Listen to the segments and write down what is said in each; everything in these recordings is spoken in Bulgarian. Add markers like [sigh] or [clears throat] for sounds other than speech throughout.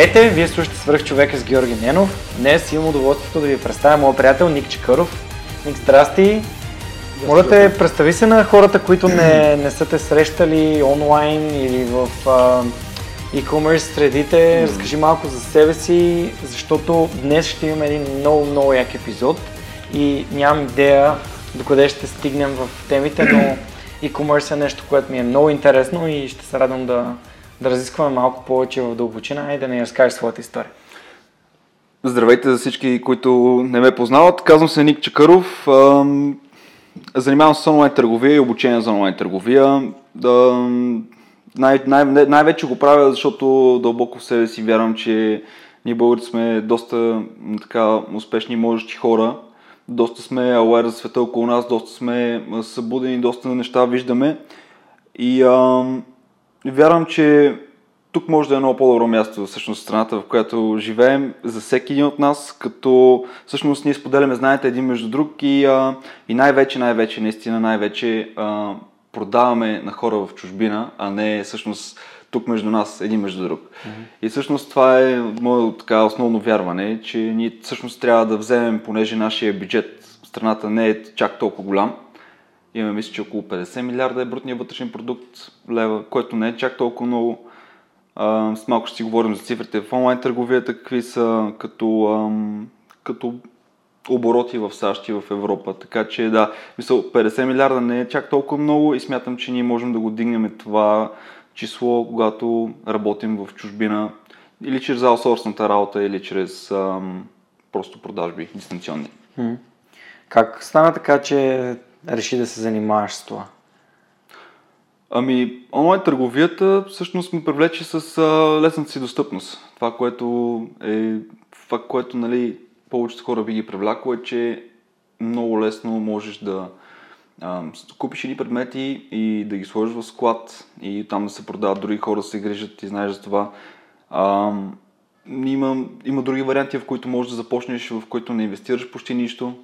Здравейте, вие слушате свърх човека с Георги Ненов. Днес имам удоволствието да ви представя моят приятел Ник Чекаров. Ник, здрасти! Моля те, представи се на хората, които не, не са те срещали онлайн или в а, e-commerce средите. Разкажи малко за себе си, защото днес ще имаме един много, много як епизод и нямам идея докъде ще стигнем в темите, но [clears throat] e-commerce е нещо, което ми е много интересно и ще се радвам да, да разискваме малко повече в дълбочина и да ни разкажеш своята история. Здравейте за всички, които не ме познават. Казвам се Ник Чакаров. Занимавам се с онлайн търговия и обучение за онлайн търговия. Най- най- най-вече го правя, защото дълбоко в себе си вярвам, че ние българи сме доста така успешни и можещи хора. Доста сме aware за света около нас, доста сме събудени, доста неща виждаме. И ам, Вярвам, че тук може да е много по-добро място всъщност страната, в която живеем за всеки един от нас, като всъщност ние споделяме знаете един между друг и, а, и най-вече, най-вече, наистина най-вече а, продаваме на хора в чужбина, а не всъщност тук между нас, един между друг. Mm-hmm. И всъщност това е моето така основно вярване, че ние всъщност трябва да вземем, понеже нашия бюджет страната не е чак толкова голям, Имаме, мисля, че около 50 милиарда е брутния вътрешен продукт лева, който не е чак толкова много. А, с малко ще си говорим за цифрите в онлайн търговията, какви са като, ам, като обороти в САЩ и в Европа. Така че да, мисъл, 50 милиарда не е чак толкова много и смятам, че ние можем да го дигнем това число, когато работим в чужбина или чрез аутсорсната работа, или чрез ам, просто продажби дистанционни. Как стана така, че реши да се занимаваш с това? Ами, онлайн търговията всъщност ми привлече с а, лесната си достъпност. Това, което е, това, което нали, повечето хора би ги привлякло е, че много лесно можеш да а, купиш едни предмети и да ги сложиш в склад и там да се продават, други хора се грижат и знаеш за това. А, има, има други варианти, в които можеш да започнеш, в които не инвестираш почти нищо,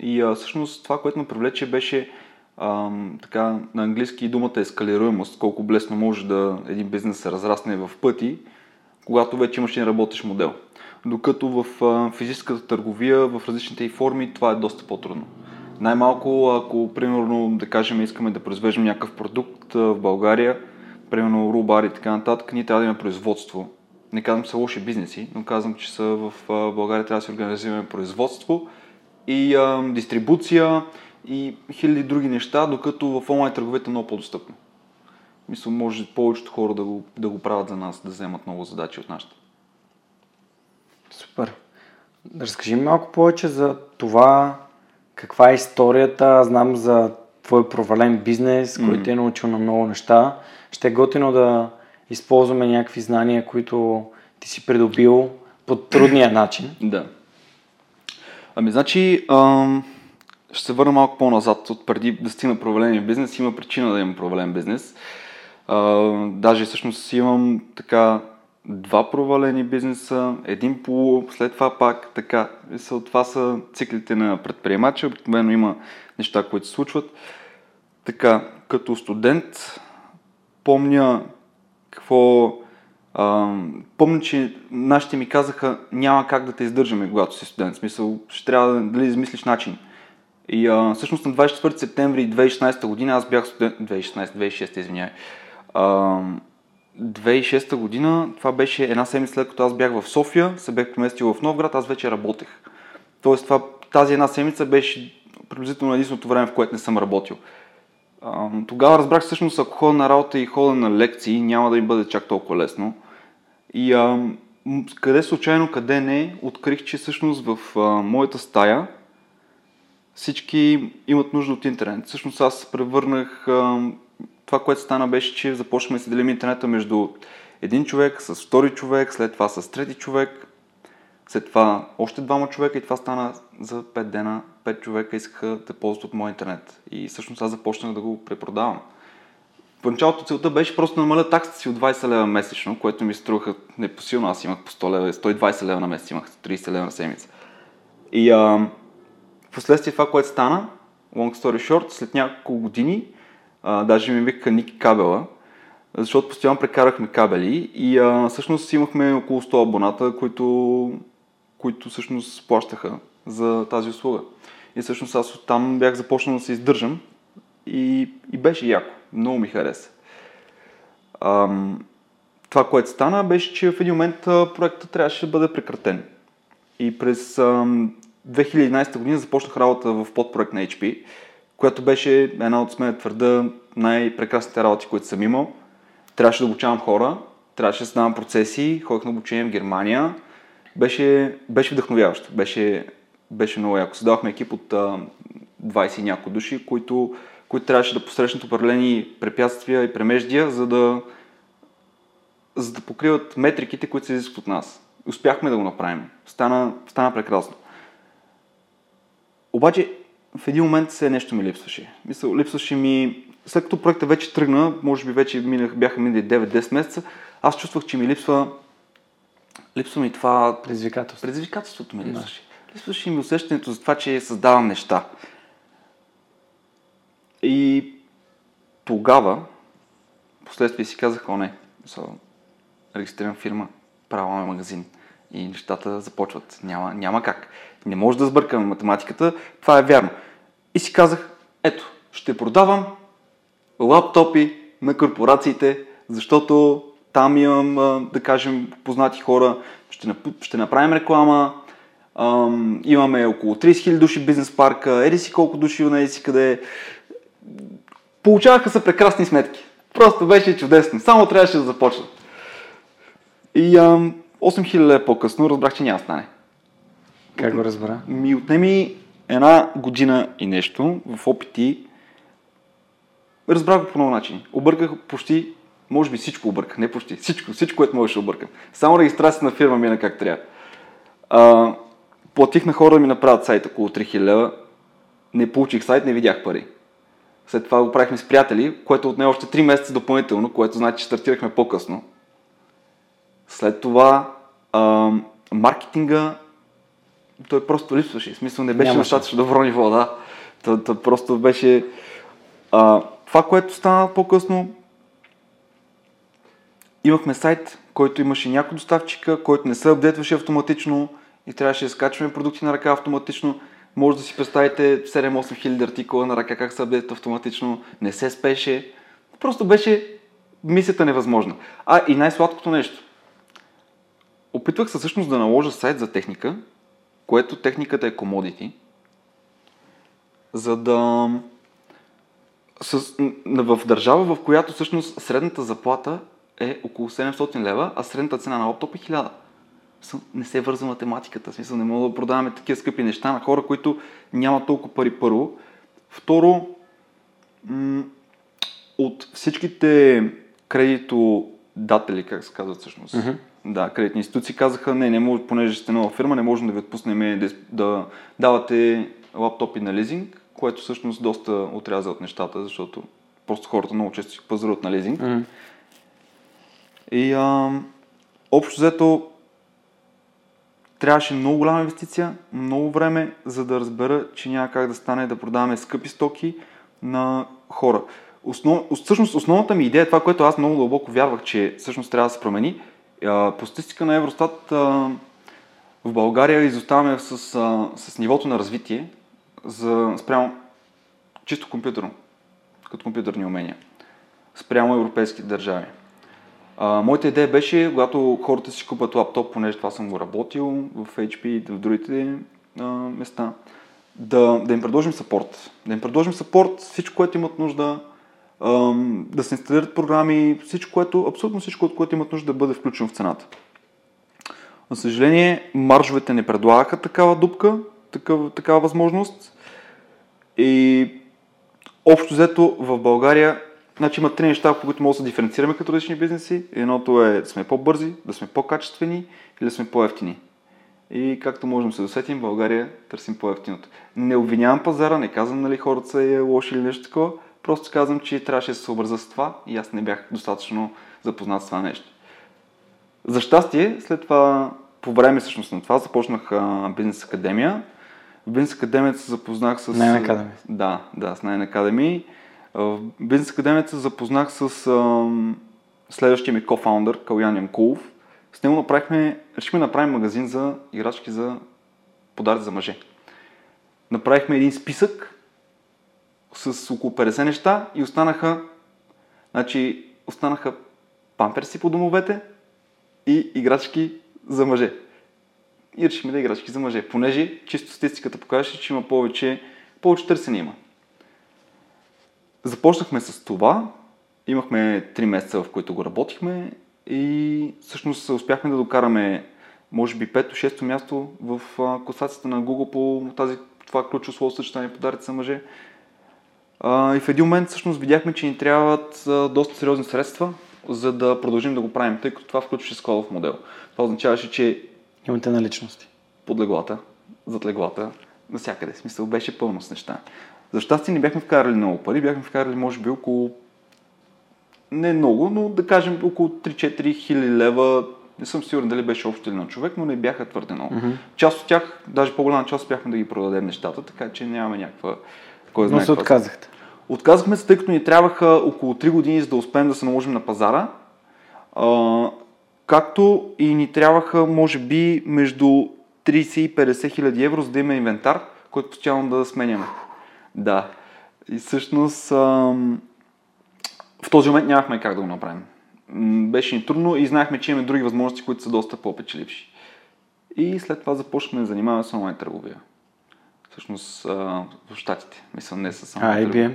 и а, всъщност това, което ме привлече беше а, така, на английски думата ескалируемост, колко блесно може да един бизнес се разрасне в пъти, когато вече имаш един работещ модел. Докато в а, физическата търговия, в различните и форми, това е доста по-трудно. Най-малко, ако, примерно, да кажем, искаме да произвеждаме някакъв продукт в България, примерно рубар и така нататък, ние трябва да имаме производство. Не казвам, че са лоши бизнеси, но казвам, че са в България трябва да се организираме производство, и а, дистрибуция и хиляди други неща, докато в онлайн търговете е много по-достъпно. Мисля, може повечето хора да го, да го правят за нас, да вземат много задачи от нашата. Супер. Разкажи ми малко повече за това, каква е историята. Знам за твой провален бизнес, mm. който е научил на много неща. Ще е готино да използваме някакви знания, които ти си придобил по трудния начин. Да. Ами, значи, ам, ще се върна малко по-назад. От преди да стигна проваления бизнес, има причина да имам провален бизнес. А, даже всъщност имам така два провалени бизнеса, един полу, след това пак така. Това са циклите на предприемача. Обикновено има неща, които се случват. Така, като студент помня какво помня, че нашите ми казаха, няма как да те издържаме, когато си студент. В смисъл, ще трябва да дали измислиш начин. И а, всъщност на 24 септември 2016 година аз бях студент, 2016, 2006, извинявай, А, 2006 година, това беше една седмица след като аз бях в София, се бях поместил в Новград, аз вече работех. Тоест това, тази една седмица беше приблизително единственото време, в което не съм работил. А, тогава разбрах всъщност, ако ходя на работа и ходя на лекции, няма да ми бъде чак толкова лесно. И а, къде случайно, къде не, открих, че всъщност в а, моята стая всички имат нужда от интернет. Всъщност аз превърнах, а, това, което стана беше, че започнахме да се делим интернета между един човек, с втори човек, след това с трети човек, след това още двама човека и това стана за 5 дена. 5 човека искаха да ползват от моя интернет. И всъщност аз започнах да го препродавам. В началото целта беше просто да намаля таксата си от 20 лева месечно, което ми струваха непосилно. Аз имах по 100 лева, 120 лева на месец, имах 30 лева на седмица. И а, последствие това, което стана, long story short, след няколко години, а, даже ми викаха Ники Кабела, защото постоянно прекарахме кабели и а, всъщност имахме около 100 абоната, които, които всъщност плащаха за тази услуга. И всъщност аз оттам бях започнал да се издържам и, и беше яко. Много ми хареса. Ам, това, което стана, беше, че в един момент проектът трябваше да бъде прекратен. И през ам, 2011 година започнах работа в подпроект на HP, която беше една от сме твърда най-прекрасните работи, които съм имал. Трябваше да обучавам хора, трябваше да знам процеси, ходих на обучение в Германия. Беше, беше вдъхновяващо, беше, беше много яко. Създавахме екип от а, 20 и няколко души, които които трябваше да посрещнат определени препятствия и премеждия, за да, за да покриват метриките, които се изискват от нас. Успяхме да го направим. Стана, стана прекрасно. Обаче в един момент се нещо ми липсваше. Мисъл, липсваше ми... След като проектът вече тръгна, може би вече минах, бяха минали 9-10 месеца, аз чувствах, че ми липсва липсва ми това... Предизвикателство. Предизвикателството ми липсваше. Липсваше ми усещането за това, че създавам неща. И тогава, последствие си казах, о не, регистрирам фирма, правя магазин и нещата започват. Няма, няма как. Не може да сбъркаме математиката, това е вярно. И си казах, ето, ще продавам лаптопи на корпорациите, защото там имам, да кажем, познати хора, ще, ще направим реклама, имаме около 30 000 души бизнес парка, еди си колко души, еди си къде, Получаваха се прекрасни сметки. Просто беше чудесно. Само трябваше да започна. И ам, 8000 лева по-късно разбрах, че няма стане. Как го разбра? Ми отнеми една година и нещо в опити. Разбрах го по много начин. Обърках почти, може би всичко обърках, не почти, всичко, всичко, което можеше объркам. Само регистрация на фирма мина как трябва. А, платих на хора да ми направят сайт около 3000 лева. Не получих сайт, не видях пари. След това го правихме с приятели, което отне още 3 месеца допълнително, което значи, че стартирахме по-късно. След това а, маркетинга той просто липсваше. В смисъл не беше на достатъчно добро ниво, да. То просто беше... А, това, което стана по-късно, имахме сайт, който имаше някой доставчика, който не се апдейтваше автоматично и трябваше да скачваме продукти на ръка автоматично. Може да си представите 7-8 хиляди артикула на ръка как се апдейтят автоматично, не се спеше. Просто беше мисията невъзможна. А и най-сладкото нещо. Опитвах се всъщност да наложа сайт за техника, което техниката е commodity, за да с, в държава, в която всъщност средната заплата е около 700 лева, а средната цена на лаптоп е 1000 не се върза математиката. В смисъл, не мога да продаваме такива скъпи неща на хора, които нямат толкова пари първо. Второ, м- от всичките кредитодатели, как се казват всъщност, да, кредитни институции казаха, не, не може, понеже сте нова фирма, не можем да ви отпуснем да, да давате лаптопи на лизинг, което всъщност доста отряза от нещата, защото просто хората много често си пазаруват на лизинг. Uh-huh. И а, общо взето трябваше много голяма инвестиция, много време, за да разбера, че няма как да стане да продаваме скъпи стоки на хора. Основ... Всъщност основната ми идея, това, което аз много дълбоко вярвах, че всъщност трябва да се промени, по статистика на Евростат в България изоставаме с, с нивото на развитие за спрямо чисто компютърно, като компютърни умения. спрямо европейските държави. А, моята идея беше, когато хората си купат лаптоп, понеже това съм го работил в HP и в другите а, места, да, да им предложим сапорт. Да им предложим сапорт, всичко, което имат нужда, а, да се инсталират програми, всичко, което, абсолютно всичко, от което имат нужда да бъде включено в цената. За съжаление, маржовете не предлагаха такава дупка, такава, такава възможност. И общо взето в България Значи има три неща, по които може да се диференцираме като различни бизнеси. Едното е да сме по-бързи, да сме по-качествени или да сме по-ефтини. И както можем да се досетим, в България търсим по-ефтиното. Не обвинявам пазара, не казвам нали хората са е лоши или нещо такова, просто казвам, че трябваше да се съобразя с това и аз не бях достатъчно запознат с това нещо. За щастие, след това, по време всъщност на това, започнах а, бизнес академия. В бизнес академията се запознах с... Nine Academy. Да, да, с Nine Academy. В Бизнес Академията се запознах с а, следващия ми кофаундър, Калян Ямкулов. С него направихме, решихме да направим магазин за играчки за подаръци за мъже. Направихме един списък с около 50 неща и останаха, значи, останаха памперси по домовете и играчки за мъже. И решихме да играчки за мъже, понеже чисто статистиката показваше, че има повече, повече търсене има. Започнахме с това, имахме 3 месеца, в които го работихме и всъщност успяхме да докараме може би 5-6 място в класацията на Google по тази, това ключово слово съчетание подаръци за мъже. и в един момент всъщност видяхме, че ни трябват доста сериозни средства, за да продължим да го правим, тъй като това включваше складов модел. Това означаваше, че Имате наличности. Под леглата, зад леглата, навсякъде. Смисъл беше пълно с неща. За щастие не бяхме вкарали много пари, бяхме вкарали може би около не много, но да кажем около 3-4 хиляди лева. Не съм сигурен дали беше общо или на човек, но не бяха твърде много. Mm-hmm. Част от тях, даже по-голяма част, бяхме да ги продадем нещата, така че нямаме някаква... Кой знае но се отказахте. Отказахме се, тъй като ни трябваха около 3 години, за да успеем да се наложим на пазара. А, както и ни трябваха, може би, между 30 и 50 хиляди евро, за да има инвентар, който постоянно да сменяме. Да. И всъщност ам, в този момент нямахме как да го направим. Беше ни трудно и знаехме, че имаме други възможности, които са доста по-печеливши. И след това започнахме да занимаваме с онлайн търговия. Всъщност а, в Штатите. Мисля, не с онлайн IBM?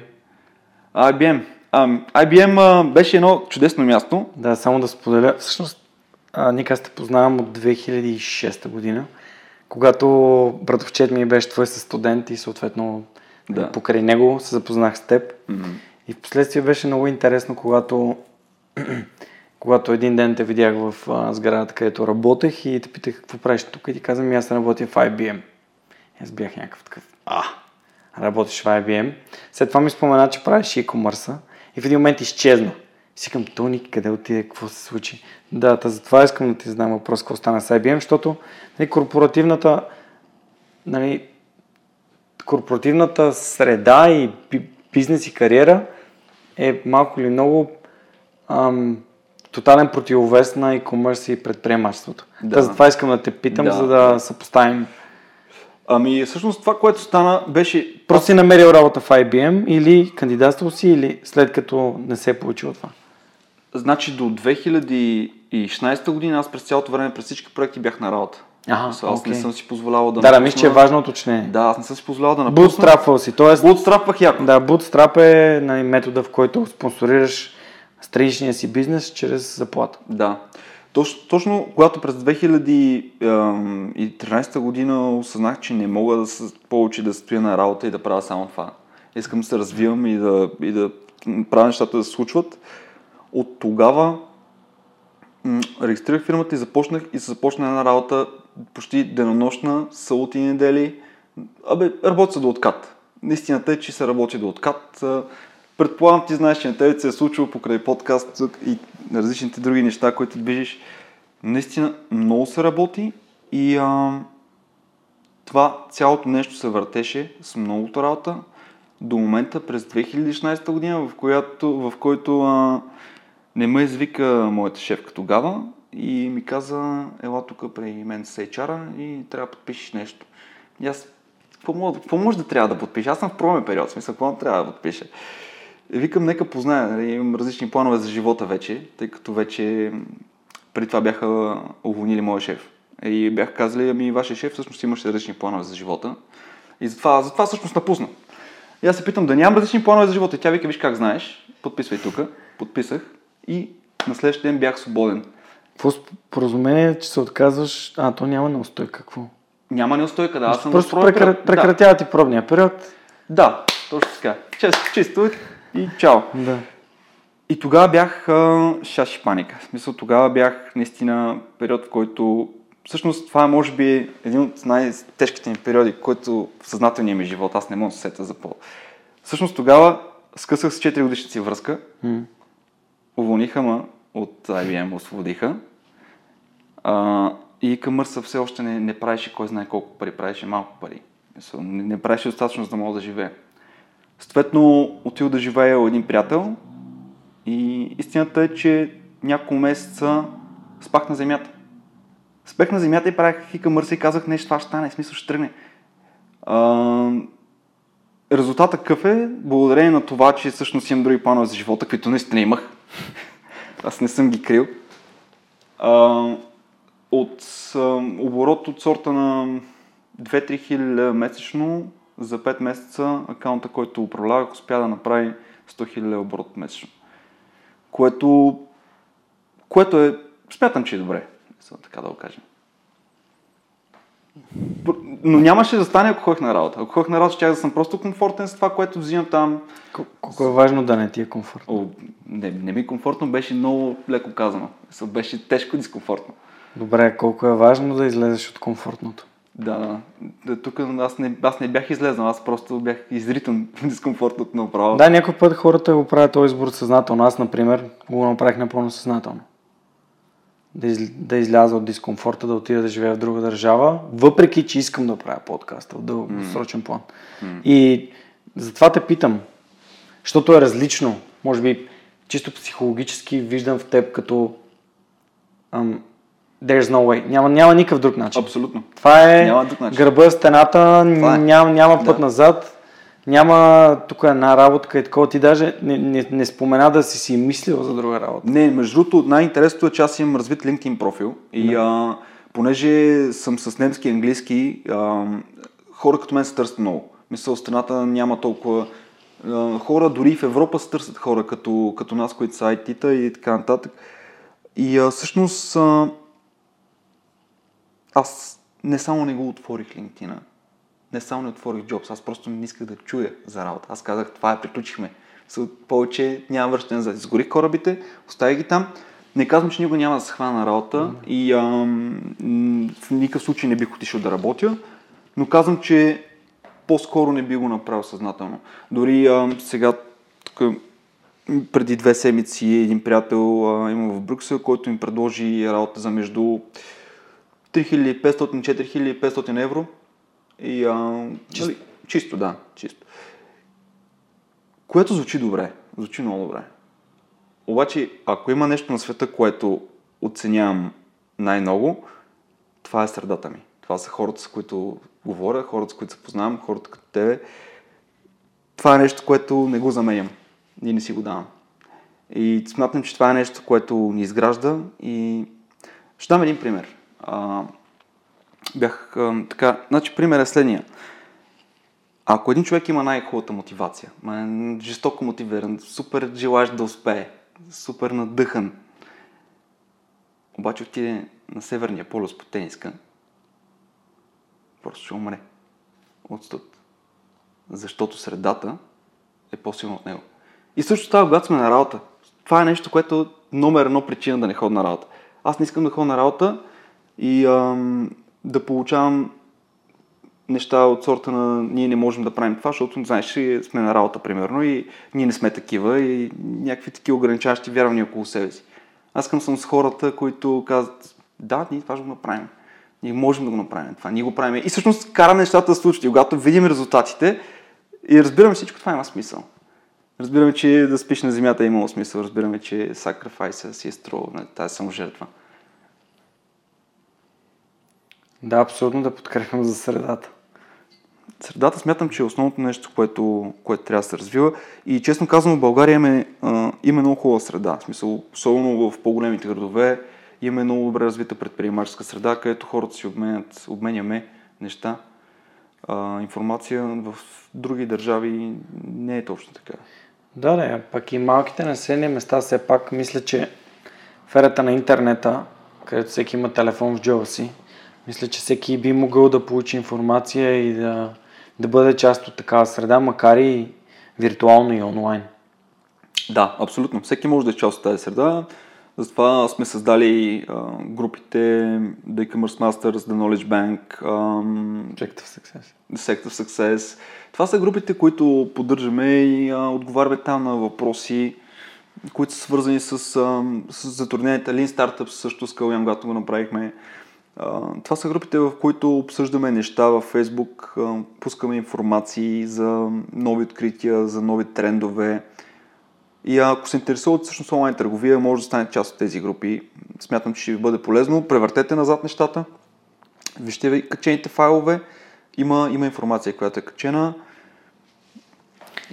IBM. А, IBM а, беше едно чудесно място. Да, само да споделя. Всъщност, а, Ника аз те познавам от 2006 година, когато братовчет ми беше твой със студент и съответно да. Покрай него се запознах с теб. Mm-hmm. И в последствие беше много интересно, когато, [clears throat] когато един ден те видях в а, сградата, където работех и те питах какво правиш тук и ти казвам, аз работя в IBM. И аз бях някакъв такъв, а, работиш в IBM. След това ми спомена, че правиш e-commerce и в един момент изчезна. И си към Тони, къде отиде, какво се случи? Да, та затова искам да ти задам въпрос, какво стана с IBM, защото нали, корпоративната нали, корпоративната среда и бизнес и кариера е малко или много ам, тотален противовес на e-commerce и предприемачеството. Да. Та затова искам да те питам, да. за да съпоставим. Ами всъщност това, което стана, беше... Просто си намерил работа в IBM или кандидатствал си, или след като не се е получило това? Значи до 2016 година аз през цялото време, през всички проекти бях на работа. Ага, аз okay. не съм си позволявал да Да, да, мисля, че е важно уточнение. Да, аз не съм си позволявал да напусна. Bootstrapвал си, т.е. Bootstrapвах яко. Да, Bootstrap е най- метода, в който спонсорираш страничния си бизнес чрез заплата. Да. Точно, точно когато през 2013 година осъзнах, че не мога да се повече да стоя на работа и да правя само това. Искам да се развивам и да, и да правя нещата да се случват. От тогава регистрирах фирмата и започнах и се започна една работа почти денонощна, саути недели. Абе, работи се до откат. Истината е, че се работи до откат. Предполагам, ти знаеш, че на тебе се е случило покрай подкаст и различните други неща, които движиш. Наистина много се работи и а, това цялото нещо се въртеше с многото работа до момента през 2016 година, в, която, в който а, не ме извика моята шефка тогава и ми каза, ела тук при мен с HR и трябва да подпишеш нещо. И аз, какво, може да трябва да подпиша? Аз съм в промен период, смисъл, какво трябва да подпиша? викам, нека позная, нали, имам различни планове за живота вече, тъй като вече преди това бяха уволнили моя шеф. И бях казали, ами вашия шеф всъщност имаше различни планове за живота. И затова, затова всъщност напусна. И аз се питам да нямам различни планове за живота. И тя вика, виж как знаеш, подписвай тук. Подписах и на следващия ден бях свободен. Какво споразумение, че се отказваш? А, то няма неустойка. Какво? Няма неустойка, да. Аз съм Просто прекра... да. прекратява ти пробния период. Да, точно така. Често, чисто и чао. Да. И тогава бях а, шаш и паника. В смисъл, тогава бях наистина период, в който... Всъщност това е може би един от най-тежките ми периоди, който в съзнателния ми живот, аз не мога да се сета за по. Всъщност тогава скъсах с 4 годишната си връзка, М. уволниха ме от IBM, освободиха. А, и към Мърса все още не, не правеше кой знае колко пари, правеше малко пари. Не, не правеше достатъчно, за да мога да живея. Съответно, отидох да живея у един приятел и истината е, че няколко месеца спах на земята. Спех на земята и правих хика мърса и казах, нещо това ще стане, смисъл ще тръгне. А, резултатът какъв е? Благодарение на това, че всъщност имам други планове за живота, които наистина имах. Аз не съм ги крил. А, от а, оборот от сорта на 2-3 хиляди месечно за 5 месеца акаунта, който управлявах, успя да направи 100 хиляди оборот месечно. Което, което е, смятам, че е добре, мисля, така да го кажем. Но нямаше да стане, ако ходих на работа. Ако ходих на работа, ще да съм просто комфортен с това, което взимам там. Кол- Колко е важно да не ти е комфортно. О, не, не ми е комфортно, беше много леко казано. Беше тежко дискомфортно. Добре, колко е важно да излезеш от комфортното. Да, да. да. Тук аз не, аз не бях излезнал, аз просто бях изритан дискомфортното направо. Да, някой път хората го правят този избор съзнателно. Аз, например, го направих напълно съзнателно. Да, из, да изляза от дискомфорта, да отида да живея в друга държава, въпреки, че искам да правя подкаста в дългосрочен план. И затова те питам, защото е различно. Може би чисто психологически виждам в теб като um, there's no way. Няма, няма никакъв друг начин. Абсолютно. Това е Няма друг начин. гърба, стената, Това е. няма, няма път Да. назад, няма тук една работа и такова. Ти даже не, не, не спомена да си си мислил за друга работа. Не, между другото, най-интересното е, че аз имам развит LinkedIn профил и а, понеже съм с немски и английски, а, хора като мен се търсят много. Мисля, страната няма толкова а, хора, дори в Европа се търсят хора като, като нас, които са IT-та и така нататък. И а, всъщност а, аз не само не го отворих LinkedIn, не само не отворих Jobs, аз просто не исках да чуя за работа. Аз казах, това е, приключихме. Повече няма връщане назад. Изгорих корабите, оставих ги там. Не казвам, че никога няма да се хвана на работа и ам, в никакъв случай не бих отишъл да работя, но казвам, че по-скоро не би го направил съзнателно. Дори ам, сега, тук, преди две седмици, един приятел а, има в Брюксел, който им предложи работа за между 3500-4500 евро. И, а, Чисто. нали, чисто, да, чисто. Което звучи добре, звучи много добре. Обаче, ако има нещо на света, което оценявам най-много, това е средата ми. Това са хората, с които говоря, хората, с които се познавам, хората като тебе. Това е нещо, което не го заменям и не си го давам. И смятам, че това е нещо, което ни изгражда и ще дам един пример. А, бях а, така, значи пример е следния. Ако един човек има най-хубавата мотивация, е жестоко мотивиран, супер желаящ да успее, супер надъхан, обаче отиде на Северния полюс по тениска, просто ще умре от студ. Защото средата е по-силна от него. И също става, когато сме на работа. Това е нещо, което номер едно причина да не ходя на работа. Аз не искам да ходя на работа и ам, да получавам неща от сорта на ние не можем да правим това, защото, знаеш, сме на работа, примерно, и ние не сме такива и някакви такива ограничаващи вярвания около себе си. Аз искам съм с хората, които казват, да, ние това ще го направим. Ние можем да го направим това, ние го правим. И всъщност кара нещата да случват. И когато видим резултатите и разбираме всичко, това има смисъл. Разбираме, че да спиш на земята е имало смисъл. Разбираме, че сакрифайса си е струвал на тази саможертва. Да, абсолютно да подкрепям за средата. Средата смятам, че е основното нещо, което, което трябва да се развива. И честно казано, в България имаме, а, има много хубава среда. В смисъл, особено в по-големите градове, имаме много добре развита предприемаческа среда, където хората си обменят, обменяме неща, а, информация. В други държави не е точно така. Да, да, пък и малките населени места все пак мисля, че в ерата на интернета, където всеки има телефон в джоба си, мисля, че всеки би могъл да получи информация и да, да бъде част от такава среда, макар и виртуално и онлайн. Да, абсолютно. Всеки може да е част от тази среда. Затова сме създали а, групите The E-Commerce Masters, The Knowledge Bank, um, Sector Success. The Sect of Success. Това са групите, които поддържаме и а, отговаряме там на въпроси, които са свързани с, а, с затрудненията. Lean Startups също с Калян, когато го направихме. Това са групите, в които обсъждаме неща във Facebook, пускаме информации за нови открития, за нови трендове. И ако се интересуват всъщност онлайн търговия, може да стане част от тези групи. Смятам, че ще ви бъде полезно. Превъртете назад нещата, вижте ви качените файлове, има, има информация, която е качена.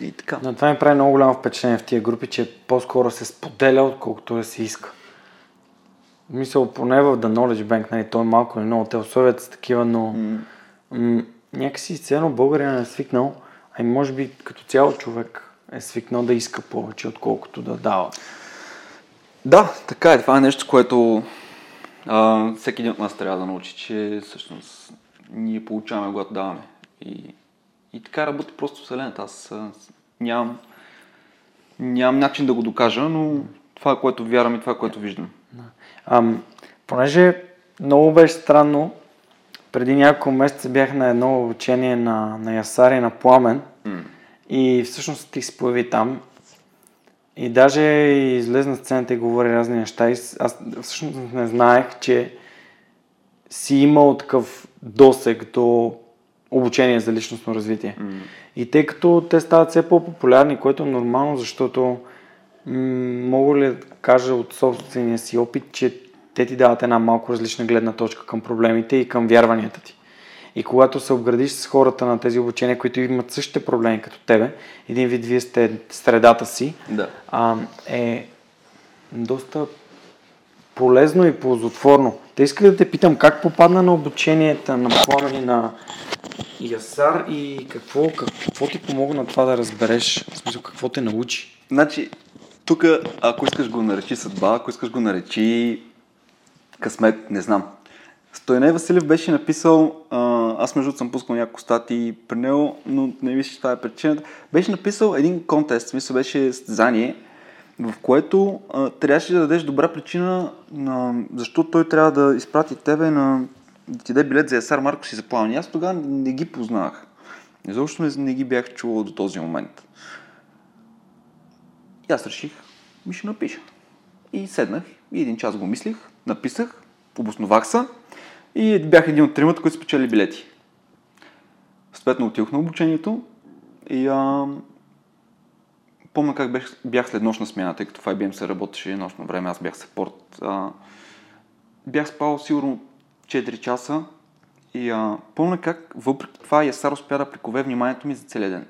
И така. Но това ми прави много голямо впечатление в тия групи, че по-скоро се споделя, отколкото да се иска. Мисля, поне в The Knowledge Bank, нали, той е малко или много, те условията са такива, но mm. м- някакси ценно българин е свикнал, а и може би като цяло човек е свикнал да иска повече, отколкото да дава. Да, така е. Това е нещо, което а, всеки един от нас трябва да научи, че всъщност ние получаваме, когато даваме. И, и така работи просто Вселената. Аз а, нямам, нямам начин да го докажа, но това което вярвам и това което виждам. Ам, понеже много беше странно, преди няколко месеца бях на едно обучение на, на Ясари на Пламен Mm. и всъщност ти се появи там и даже излезна на сцената и говори разни неща и аз всъщност не знаех, че си имал такъв досег до обучение за личностно развитие. Mm. И тъй като те стават все по-популярни, което е нормално, защото мога ли да кажа от собствения си опит, че те ти дават една малко различна гледна точка към проблемите и към вярванията ти. И когато се обградиш с хората на тези обучения, които имат същите проблеми като тебе, един вид вие сте средата си, Да. а, е доста полезно и ползотворно. Те исках да те питам как попадна на обученията на пламени на Ясар и какво, какво ти помогна това да разбереш, в смисъл какво те научи? Значи, тук, ако искаш го наречи съдба, ако искаш го наречи късмет, не знам. Стойне Василев беше написал, аз между съм пускал няколко статии при него, но не мисля, че това е причината. Беше написал един контест, смисъл беше състезание, в което а, трябваше да дадеш добра причина на защо той трябва да изпрати тебе на да ти даде билет за Ясар Маркос и за плаване. Аз тогава не ги познавах. Изобщо не, не ги бях чувал до този момент. И аз реших, ми ще напиша. И седнах и един час го мислих, написах, обосновах се и бях един от тримата, които спечели билети. Съответно отидох на обучението и а, помня как бях, бях след нощна смяна, тъй като в IBM се работеше нощно време, аз бях сапорт. А, бях спал сигурно 4 часа и а, помня как въпреки това Ясар успя да прикове вниманието ми за целия ден.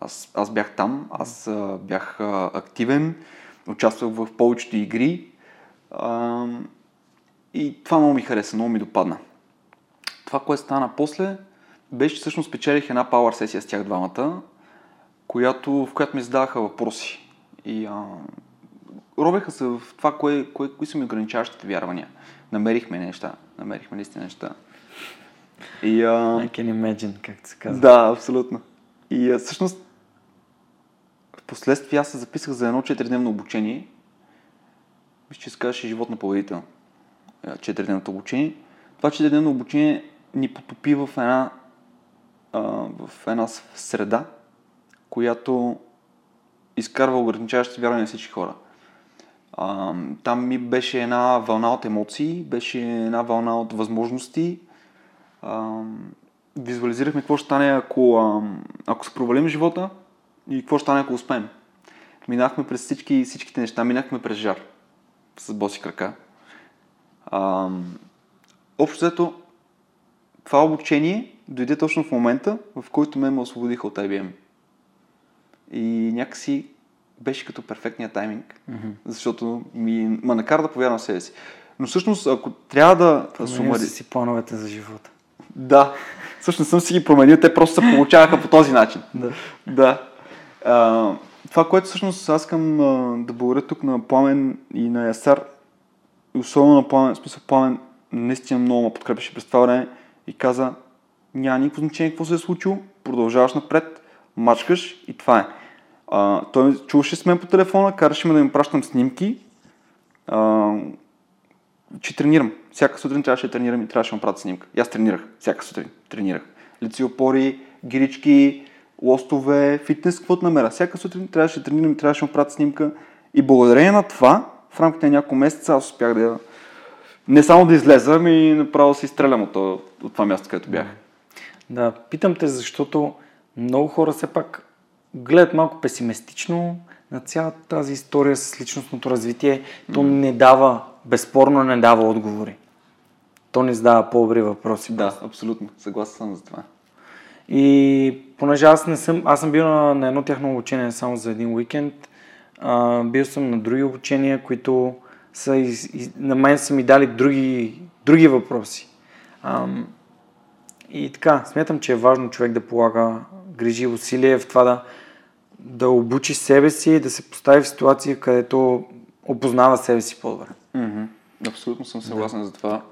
Аз, аз бях там, аз а, бях а, активен, участвах в повечето игри а, и това много ми хареса, много ми допадна. Това, което стана после, беше, че всъщност спечелих една пауър сесия с тях двамата, която, в която ми задаваха въпроси. И а, робеха се в това, кое, кое, кои са ми ограничаващите вярвания. Намерихме неща, намерихме наистина неща. И, а, I can imagine, както се казва. да, абсолютно. И а, всъщност, последствие аз се записах за едно 4-дневно обучение. Мисля, че се живот на победител. 4-дневното обучение. Това 4-дневно обучение ни потопи в една, в една среда, която изкарва ограничаващи вярвания на всички хора. Там ми беше една вълна от емоции, беше една вълна от възможности. Визуализирахме какво ще стане, ако, ако се провалим живота и какво ще стане, ако успеем. Минахме през всички, всичките неща, минахме през жар с боси крака. А, общо взето, това обучение дойде точно в момента, в който ме ме освободиха от IBM. И някакси беше като перфектния тайминг, mm-hmm. защото ми ме накара да повярвам в себе си. Но всъщност, ако трябва да сумари... си плановете за живота. Да, всъщност съм си ги променил, те просто се получаваха по този начин. Да. да. А, това, което всъщност аз искам да благодаря тук на Пламен и на Ясар, особено на Пламен, в смисъл Пламен наистина много ме подкрепеше през това време и каза, няма никакво значение какво се е случило, продължаваш напред, мачкаш и това е. А, той чуваше с мен по телефона, караше ме да им пращам снимки, а, че тренирам. Всяка сутрин трябваше да тренирам и трябваше да му правя снимка. И аз тренирах. Всяка сутрин тренирах. Лици опори, гирички, лостове, фитнес, каквото намеря. Всяка сутрин трябваше да тренирам и трябваше да му правя снимка. И благодарение на това, в рамките на няколко месеца, аз успях да не само да излеза, ами направо да се изстрелям от, от това място, където бях. Да, питам те, защото много хора все пак гледат малко песимистично на цялата тази история с личностното развитие. То не дава, безспорно не дава отговори. То не задава по-добри въпроси. Да, абсолютно. Съгласен съм за това. И понеже аз не съм, аз съм бил на, на едно тяхно обучение само за един уикенд, а, бил съм на други обучения, които са из, из, на мен са ми дали други, други въпроси. А, и така, смятам, че е важно човек да полага грижи усилия в това да, да обучи себе си и да се постави в ситуация, където опознава себе си по-добре. Mm-hmm. Абсолютно съм съгласен да. за това.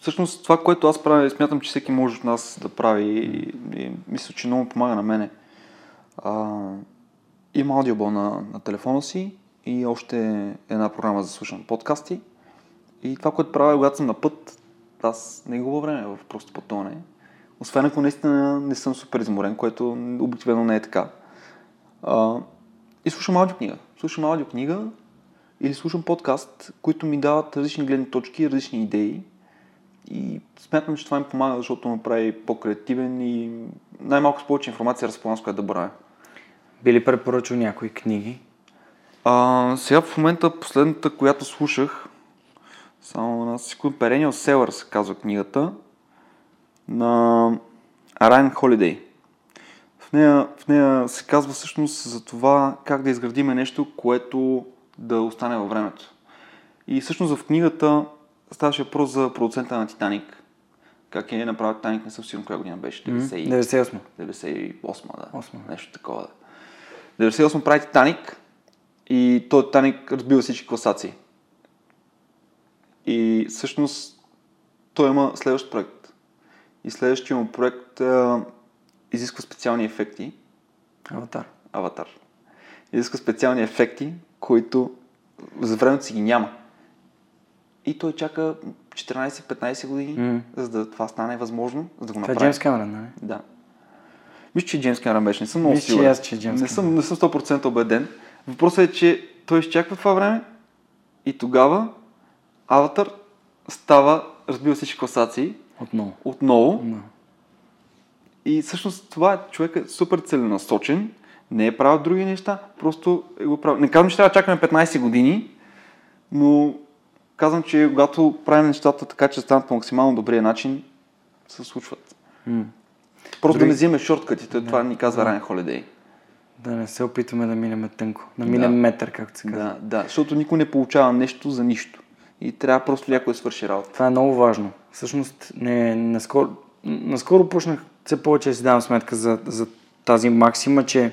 Всъщност това, което аз правя, смятам, че всеки може от нас да прави и, и мисля, че много помага на мене. А, има аудиобол на, на телефона си и още една програма за слушане подкасти. И това, което правя, когато съм на път, аз не губя време в просто пътуване. Освен ако наистина не съм супер изморен, което обикновено не е така. А, и слушам аудиокнига. Слушам аудиокнига или слушам подкаст, които ми дават различни гледни точки, различни идеи. И смятам, че това ми помага, защото ме прави по-креативен и най-малко с повече информация разполагам с която да бравя. Би ли препоръчал някои книги? А, сега в момента последната, която слушах, само на секунд, Perennial Селър се казва книгата, на Райан Холидей. В нея, в нея се казва всъщност за това как да изградиме нещо, което да остане във времето. И всъщност в книгата ставаше въпрос за продуцента на Титаник. Как е направил Титаник, не съм сигурен коя година беше. 98. 98, да. 8. Нещо такова. Да. 98 прави Титаник и той Титаник разбива всички класации. И всъщност той има следващ проект. И следващия му проект а, изисква специални ефекти. Аватар. Аватар. Изисква специални ефекти, които за времето си ги няма. И той чака 14-15 години, mm. за да това стане възможно, за да го направи. Това е Джеймс Камерън, нали? Да. Мисля, че Джеймс Камерън беше. Не съм много сигурен. Че аз, че Джеймс не, съм, не съм 100% убеден. Въпросът е, че той изчаква това време и тогава Аватар става, разбива всички класации. Отново. Отново. No. И всъщност това е човек е супер целенасочен, не е правил други неща, просто е го правил. Не казвам, че трябва да чакаме 15 години, но казвам, че когато правим нещата така, че станат по максимално добрия начин, се случват. Mm. Просто Дори... да не взимаме шорткатите, да. това ни казва Райан Холидей. Да не се опитваме да минем тънко, да минем да. метър, както се казва. Да, да, защото никой не получава нещо за нищо. И трябва просто някой да свърши работа. Това е много важно. Всъщност, не, наскоро, наскоро почнах все повече да си давам сметка за, за тази максима, че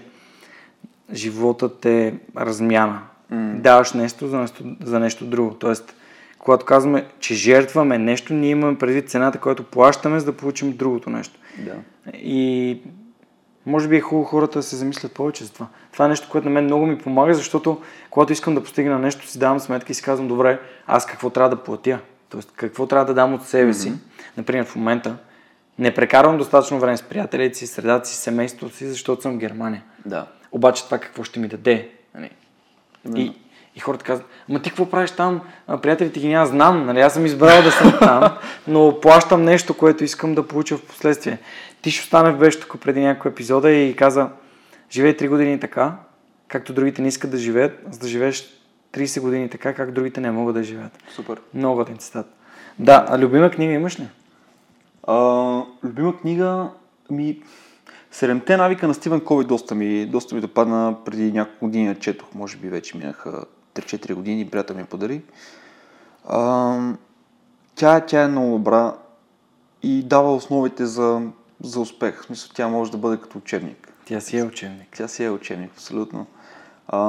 животът е размяна. Mm. Даваш нещо за, нещо за нещо друго. Тоест, когато казваме, че жертваме нещо, ние имаме предвид цената, която плащаме, за да получим другото нещо. Да. И може би е хубаво хората да се замислят повече за това. Това е нещо, което на мен много ми помага, защото когато искам да постигна нещо, си давам сметка и си казвам, добре, аз какво трябва да платя? Тоест, какво трябва да дам от себе си? Mm-hmm. Например, в момента не прекарвам достатъчно време с приятелите си, средата си, семейството си, защото съм в Германия. Да. Обаче това какво ще ми даде? Нали? И, и хората казват, ама ти какво правиш там? Приятелите ги няма, знам, нали? аз съм избрал да съм там, [laughs] но плащам нещо, което искам да получа в последствие. Ти ще остане беше тук преди няколко епизода и каза, живей 3 години така, както другите не искат да живеят, за да живееш 30 години така, как другите не могат да живеят. Супер. Много готин цитат. Да, а любима книга имаш ли? А, любима книга ми... Седемте навика на Стивен Кови доста ми, доста ми допадна преди няколко години четох, може би вече минаха 3-4 години, приятел ми я подари. А, тя, тя е много добра и дава основите за, за успех. В смисъл, тя може да бъде като учебник. Тя си е учебник. Тя си е учебник, абсолютно. А,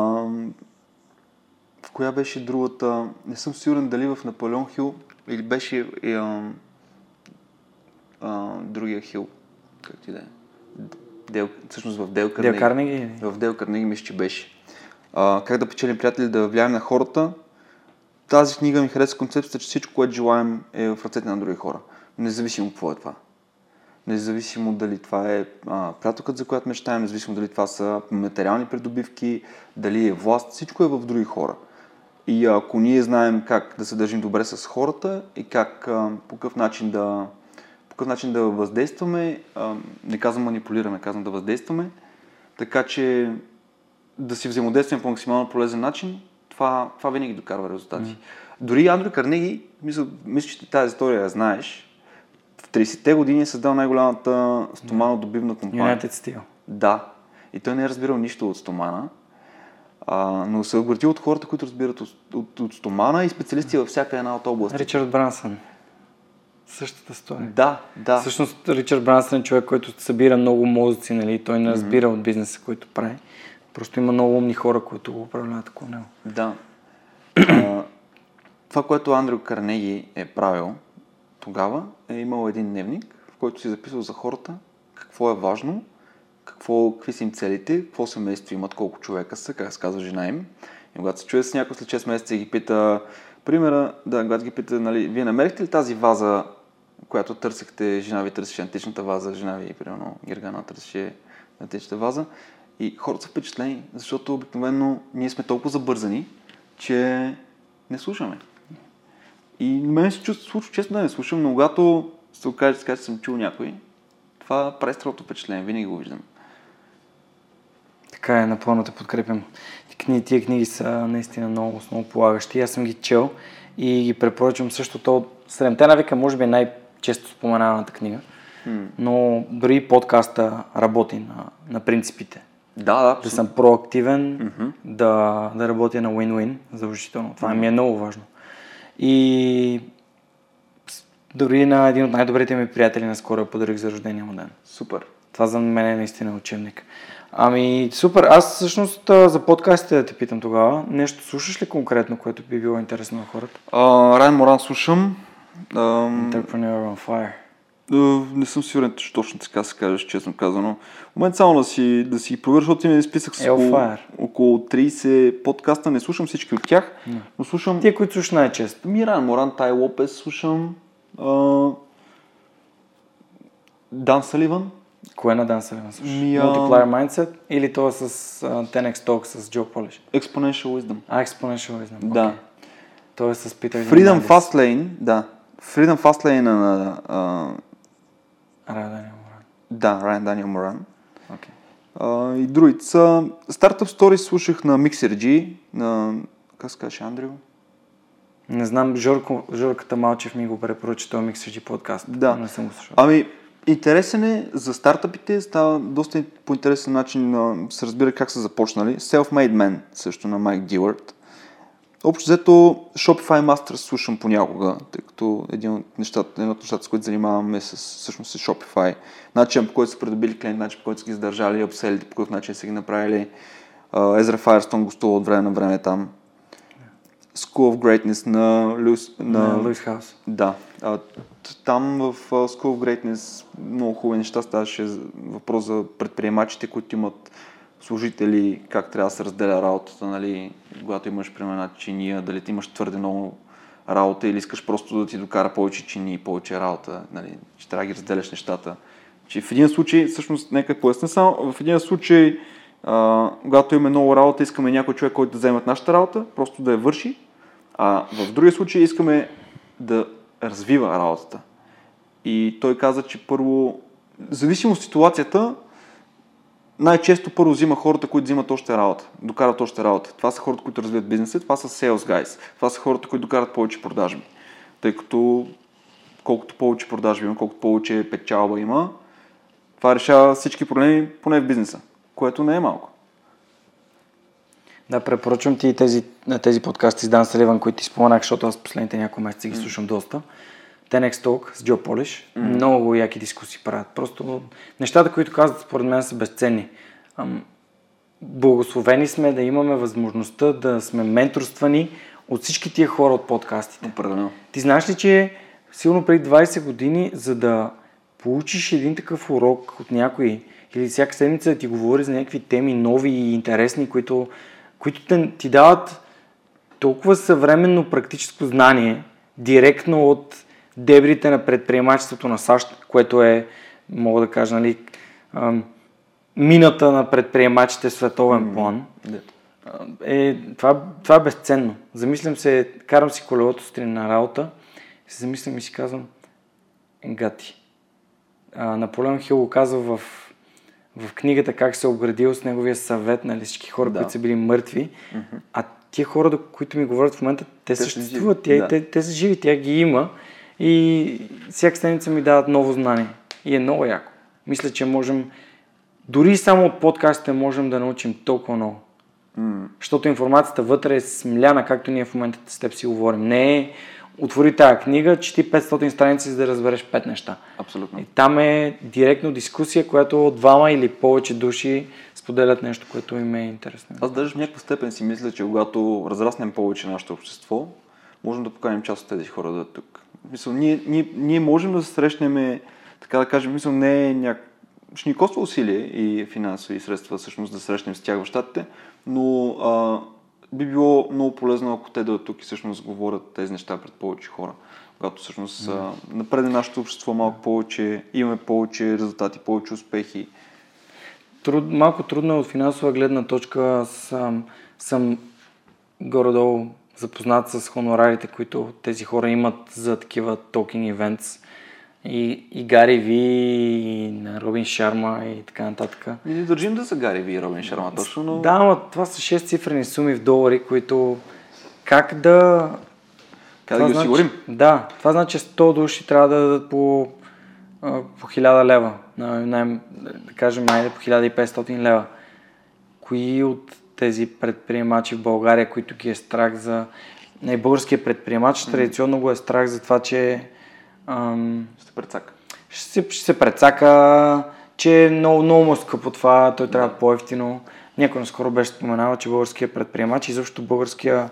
в коя беше другата? Не съм сигурен дали в Наполеон Хил или беше и, а, а, другия Хил. Как ти да е? Дел, всъщност в Дел Карнеги. Дел Карнеги? В Дел Карнеги мисля, че беше. А, как да печелим приятели, да влияем на хората. Тази книга ми хареса концепцията, че всичко, което желаем е в ръцете на други хора. Независимо какво е това. Независимо дали това е а, приятелкът, за която мечтаем, независимо дали това са материални придобивки, дали е власт, всичко е в други хора. И ако ние знаем как да се държим добре с хората и как а, по какъв начин да, какъв начин да въздействаме, а, не казвам манипулираме, казвам да въздействаме, така че да си взаимодействаме по максимално полезен начин, това, това винаги докарва резултати. Mm. Дори Андрю Карнеги, мисля, мисля, че тази история я знаеш, в 30-те години е създал най-голямата стоманодобивна компания. United Steel. Да. И той не е разбирал нищо от стомана, а, но се е от хората, които разбират от, от, от стомана и специалисти във всяка една от областите. Ричард Брансън. Същата история. Да, да. Всъщност Ричард Брансън е човек, който събира много мозъци, нали? Той не разбира mm-hmm. от бизнеса, който прави. Просто има много умни хора, които го управляват около него. Да. а, това, което Андрю Карнеги е правил тогава, е имал един дневник, в който си записал за хората какво е важно, какво, какви са им целите, какво семейство имат, колко човека са, как се казва жена им. И когато се чуе с някой след 6 месеца и ги пита, примера, да, когато ги пита, нали, вие намерихте ли тази ваза, която търсихте, жена ви търсеше античната ваза, жена ви, примерно, Гергана търсеше античната ваза. И хората са впечатлени, защото обикновено ние сме толкова забързани, че не слушаме. И на мен се чувства, случва честно да не слушам, но когато се окаже, че съм чул някой, това прави строгото впечатление, винаги го виждам. Така е, напълно те подкрепям. Книги, тия книги са наистина много основополагащи. Аз съм ги чел и ги препоръчвам също то. Седемте навика може би е най-често споменаваната книга, но дори подкаста работи на, на принципите. Да, да. Да съм проактивен, mm-hmm. да, да работя на win-win, задължително. Това mm-hmm. ми е много важно. И дори на един от най-добрите ми приятели наскоро подарих за рождения му ден. Супер. Това за мен е наистина учебник. Ами, супер. Аз всъщност за подкастите да те питам тогава. Нещо слушаш ли конкретно, което би било интересно на хората? Райан Моран слушам. Uh, Entrepreneur on Fire. Не съм сигурен, че точно така се кажеш, честно казано. В момент само да си, да си проверя, защото има списък с около, около 30 подкаста. Не слушам всички от тях, no. но слушам... Тия, които слушаш най-често? Миран Моран, Тай Лопес слушам. Uh, Дан Саливан. Кое на Дан Саливан слушаш? Ми, а... Multiplier Mindset или това с uh, 10x Talk с Джо Полиш? Exponential Wisdom. А, Exponential Wisdom. Да. Okay. Това е с Питър Freedom Fastlane, да. Freedom Fastlane на... Uh, Райан Даниел Моран. Да, Райан Даниел Моран. Okay. И другите са... Startup Stories слушах на MixerG, на... Как се казваш, Андрю? Не знам, Жорко, Жорката Малчев ми го препоръча този MixerG подкаст. Да. Не съм го слушал. Ами, Интересен е за стартъпите, става доста по интересен начин се разбира как са започнали. Self-Made Man също на Майк Дилърд. Общо взето Shopify Master слушам понякога, тъй като един от нещата, едно от нещата, с които занимаваме с, всъщност е Shopify. Начин по който са придобили клиент, начин по който са ги издържали, обселите, по какъв начин са ги направили. Езра Firestone гостува от време на време там. School of Greatness на Луис, на... Луис Хаус. Да. А, там в School of Greatness много хубави неща ставаше въпрос за предприемачите, които имат служители, как трябва да се разделя работата, нали, когато имаш, примерно, чиния, дали ти имаш твърде много работа или искаш просто да ти докара повече чини и повече работа, нали, че трябва да ги разделяш нещата. Че в един случай, всъщност, нека поясня само, в един случай, а, когато имаме много работа, искаме някой човек, който да вземе нашата работа, просто да я върши, а в другия случай искаме да развива работата. И той каза, че първо, зависимо от ситуацията, най-често първо взима хората, които взимат още работа, докарат още работа. Това са хората, които развиват бизнеса, това са sales guys, това са хората, които докарат повече продажби. Тъй като колкото повече продажби има, колкото повече печалба има, това решава всички проблеми, поне в бизнеса, което не е малко. Да, препоръчвам ти тези, тези подкасти с Дан Саливан, които ти споменах, защото аз последните няколко месеца ги слушам доста. Tenex Talk с Джо Полиш. Mm. Много яки дискусии правят. Просто нещата, които казват, според мен са безценни. Ам, благословени сме да имаме възможността да сме менторствани от всички тия хора от подкастите. Определено. Ти знаеш ли, че сигурно преди 20 години, за да получиш един такъв урок от някой или всяка седмица да ти говори за някакви теми нови и интересни, които, които те, ти дават толкова съвременно практическо знание, директно от дебрите на предприемачеството на САЩ, което е, мога да кажа, нали, мината на предприемачите в световен план, е, това, това е безценно. Замислям се, карам си колелото сутрин на работа, се замислям и си казвам, гати. Наполеон Хил го казва в, в книгата как се е обградил с неговия съвет, нали, всички хора, да. които са били мъртви, mm-hmm. а тия хора, които ми говорят в момента, те, те съществуват, те, да. те, те са живи, тя ги има и всяка седмица ми дават ново знание. И е много яко. Мисля, че можем, дори само от подкастите можем да научим толкова много. Mm. Защото информацията вътре е смляна, както ние в момента с теб си говорим. Не е отвори тази книга, чети 500 страници, за да разбереш 5 неща. Абсолютно. И там е директно дискусия, която двама или повече души споделят нещо, което им е интересно. Аз даже в някаква степен си мисля, че когато разраснем повече нашето общество, можем да поканим част от тези хора да тук. Мисъл, ние, ние, ние можем да се срещнем, така да кажем, мисъл, не е няк... Ще ни коства усилие и финансови средства всъщност да срещнем с тях в щатите, но а, би било много полезно, ако те да тук и всъщност говорят тези неща пред повече хора. Когато всъщност mm. напреде нашето общество малко повече, имаме повече резултати, повече успехи. Труд, малко трудно е от финансова гледна точка. Съм, съм горе-долу запознат с хонорарите, които тези хора имат за такива токен events. И, и Гари Ви, и на Робин Шарма и така нататък. И не държим да са Гари Ви и Робин Шарма точно, но... Да, но това са 6 цифрени суми в долари, които как да... Как да ги значи, осигурим? Да, това значи 100 души трябва да дадат по, по 1000 лева. На, на, да кажем, айде по 1500 лева. Кои от тези предприемачи в България, които ги е страх за... Не, българския предприемач традиционно го е страх за това, че ам, ще прецака. Ще се, ще се прецака, че е много, много му е скъпо това, той трябва да. по-ефтино. Някой наскоро беше споменава, че българския предприемач и защото българския,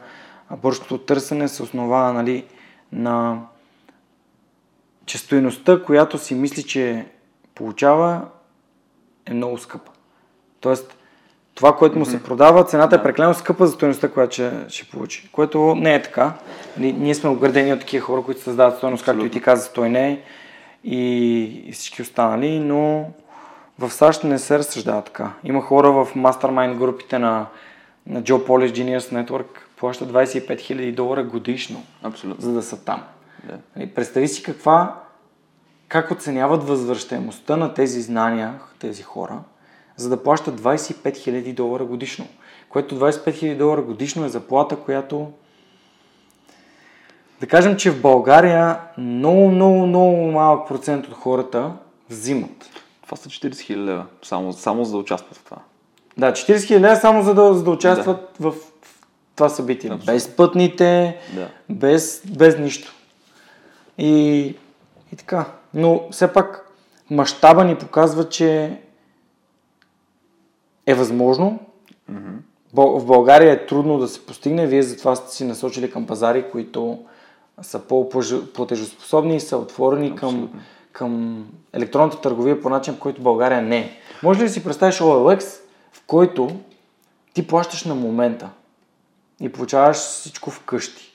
българското търсене се основава нали, на че стоеността, която си мисли, че получава, е много скъпа. Тоест, това, което му се продава, цената е прекалено скъпа за стоеността, която ще, ще получи. Което не е така. Ние сме оградени от такива хора, които създават стоеност, както и ти каза, той не е и, и всички останали, но в САЩ не се разсъждава така. Има хора в мастермайн групите на, на Joe Polish Genius Network, плащат 25 000 долара годишно, Абсолютно. за да са там. Yeah. Представи си каква, как оценяват възвръщаемостта на тези знания, тези хора, за да плащат 25 000 долара годишно. Което 25 000 долара годишно е заплата, която да кажем, че в България много, много, много малък процент от хората взимат. Това са 40 000 лева, само, само за да участват в това. Да, 40 000 лева само за да, за да участват да. в това събитие. Абсолютно. Без пътните, да. без, без нищо. И, и така. Но все пак мащаба ни показва, че е възможно. Mm-hmm. В България е трудно да се постигне. Вие затова сте си насочили към пазари, които са по-платежоспособни и са отворени към, към електронната търговия по начин, който България не е. Може ли да си представиш OLX, в който ти плащаш на момента и получаваш всичко вкъщи?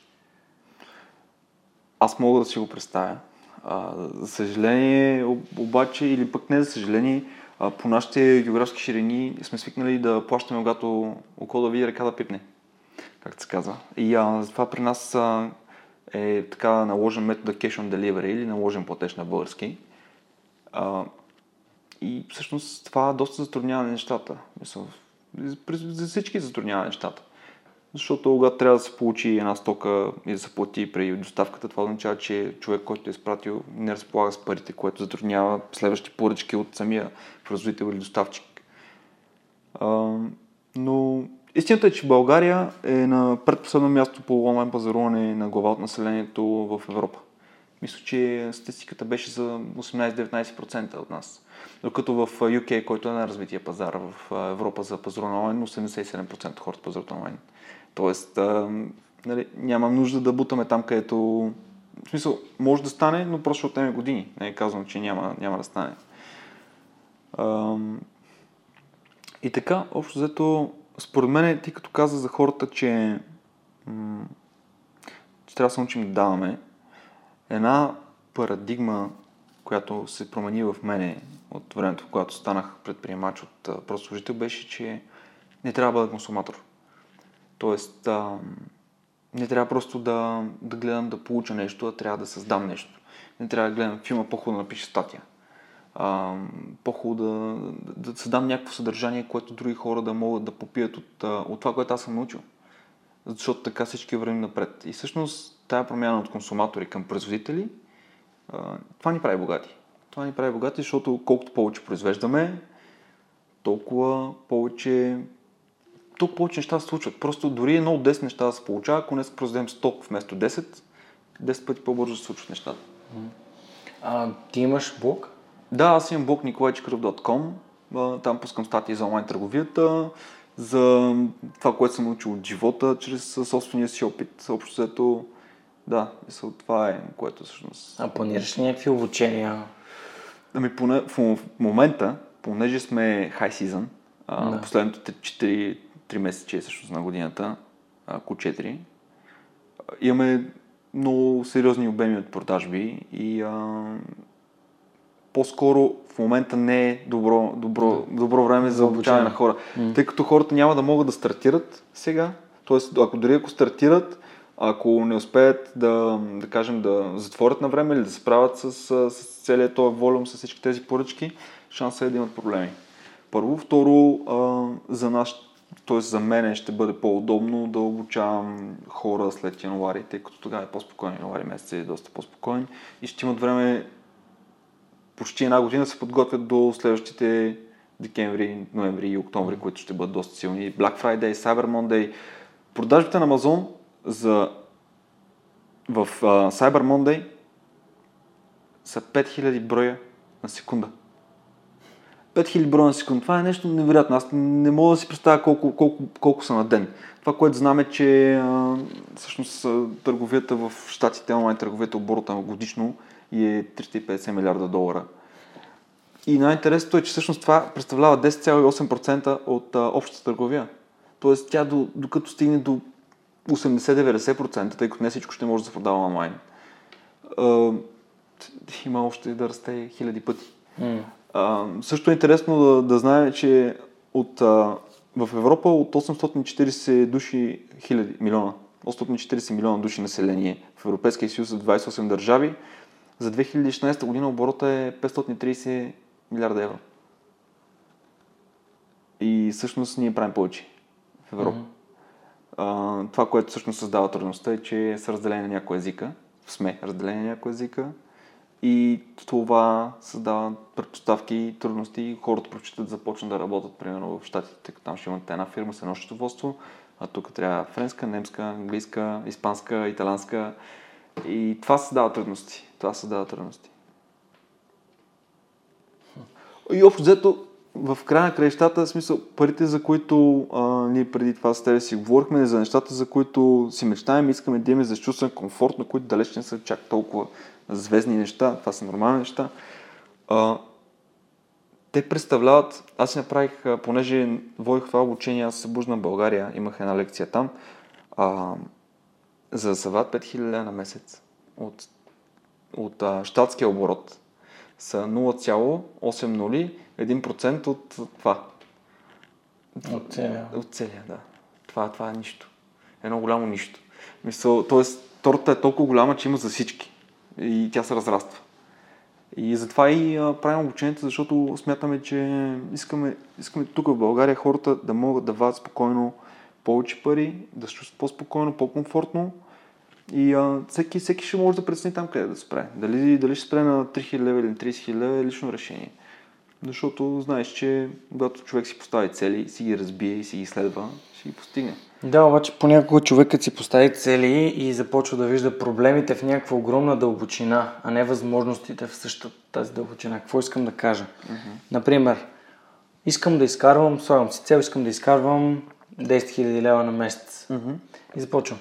Аз мога да си го представя. А, за съжаление, обаче, или пък не за съжаление, по нашите географски ширини сме свикнали да плащаме, когато около да види река да пипне, както се казва. И а, това при нас а, е така наложен метод Cash on Delivery или наложен платеж на български. А, и всъщност това доста затруднява нещата. За всички затруднява нещата. защото когато трябва да се получи една стока и да се плати при доставката, това означава, че човек, който е изпратил, не разполага с парите, което затруднява следващи поръчки от самия производител или доставчик. А, но истината е, че България е на предпоследно място по онлайн пазаруване на глава от населението в Европа. Мисля, че статистиката беше за 18-19% от нас. Докато в UK, който е най-развития пазар в Европа за пазаруване онлайн, 87% от хората пазаруват онлайн. Тоест, а, нали, няма нужда да бутаме там, където... В смисъл, може да стане, но просто ще отнеме години. Не е казвам, че няма, няма да стане. И така, общо взето, според мен, ти като каза за хората, че, м- че трябва да се научим да даваме, една парадигма, която се промени в мене от времето, когато станах предприемач от просто служител, беше, че не трябва да бъда консуматор. Тоест, а, не трябва просто да, да гледам да получа нещо, а трябва да създам нещо. Не трябва да гледам филма, по-хубаво да напиша статия. А, по-хубаво да, да, да създам някакво съдържание, което други хора да могат да попият от, от това, което аз съм научил. Защото така всички вървим напред. И всъщност тая промяна от консуматори към производители, а, това ни прави богати. Това ни прави богати, защото колкото повече произвеждаме, толкова повече толкова повече неща се случват. Просто дори едно от 10 неща да се получава, ако днес произведем 100 вместо 10, 10 пъти по-бързо се случват нещата. А, ти имаш блог? Да, аз имам блог nikolaichkarov.com. Там пускам статии за онлайн търговията, за това, което съм научил от живота, чрез собствения си опит. Общо взето, да, мисъл, това е, което всъщност... А планираш ли някакви обучения? Ами, поне, в момента, понеже сме high season, да. последните 4 3 месече всъщност на годината, ако 4, имаме много сериозни обеми от продажби и а, по-скоро в момента не е добро, добро, добро време за обучаване на хора. Mm. Тъй като хората няма да могат да стартират сега. Тоест, ако дори ако стартират, ако не успеят да, да кажем, да затворят на време или да се справят с, с целият този волюм, с всички тези поръчки, шанса е да имат проблеми. Първо. Второ, а, за нас т.е. за мен ще бъде по-удобно да обучавам хора след януари, тъй като тогава е по-спокоен. Януари месец е доста по-спокоен и ще имат време почти една година се подготвят до следващите декември, ноември и октомври, които ще бъдат доста силни. Black Friday, Cyber Monday. Продажбите на Amazon за... в uh, Cyber Monday са 5000 броя на секунда. 5000 броя на секунда. Това е нещо невероятно. Аз не мога да си представя колко, колко, колко са на ден. Това, което знам е, че а, всъщност търговията в Штатите, онлайн търговията оборота годишно и е 350 милиарда долара. И най-интересното е, че всъщност това представлява 10,8% от а, общата търговия. Тоест тя до, докато стигне до 80-90%, тъй като не всичко ще може да се продава онлайн, а, има още да расте хиляди пъти. Mm. А, също е интересно да, да знаем, че от, а, в Европа от 840 души хиляди, милиона, 840 милиона души население в Европейския съюз за 28 държави, за 2016 година оборота е 530 милиарда евро. И всъщност ние правим повече в Европа. Mm-hmm. А, това, което всъщност създава трудността е, че са разделени на някои езика, сме разделени на някои езика, и това създава предпоставки, трудности. Хората прочитат започнат да работят, примерно в Штатите, тъй като там ще имат една фирма с едно счетоводство, а тук трябва френска, немска, английска, испанска, италянска. И това създава трудности. Това създава трудности. И общо взето, в края на краищата, смисъл, парите, за които а, ние преди това с тебе си говорихме, за нещата, за които си мечтаем, искаме да имаме за чувствен комфорт, на които далеч не са чак толкова звездни неща, това са нормални неща. А, те представляват, аз си направих, понеже водих това обучение, аз се събуждам в България, имах една лекция там, а, за да съват 5000 на месец от, от а, щатския оборот са 0,80 1% от това. От целия. От целия, да. Това, това е нищо. Едно голямо нищо. Мисъл, тоест, торта е толкова голяма, че има за всички. И тя се разраства. И затова и а, правим обучението, защото смятаме, че искаме, искаме тук в България хората да могат да вадят спокойно повече пари, да се чувстват по-спокойно, по-комфортно и а, всеки, всеки ще може да прецени там къде да спре. Дали, дали ще спре на 3000 лева или на 30 000 лева е лично решение. Защото знаеш, че когато човек си постави цели, си ги разбие и си ги следва, ще ги постигне. Да, обаче понякога човекът си постави цели и започва да вижда проблемите в някаква огромна дълбочина, а не възможностите в същата тази дълбочина. Какво искам да кажа? Uh-huh. Например, искам да изкарвам, слагам си цел, искам да изкарвам 10 000 лева на месец. Uh-huh. И започвам.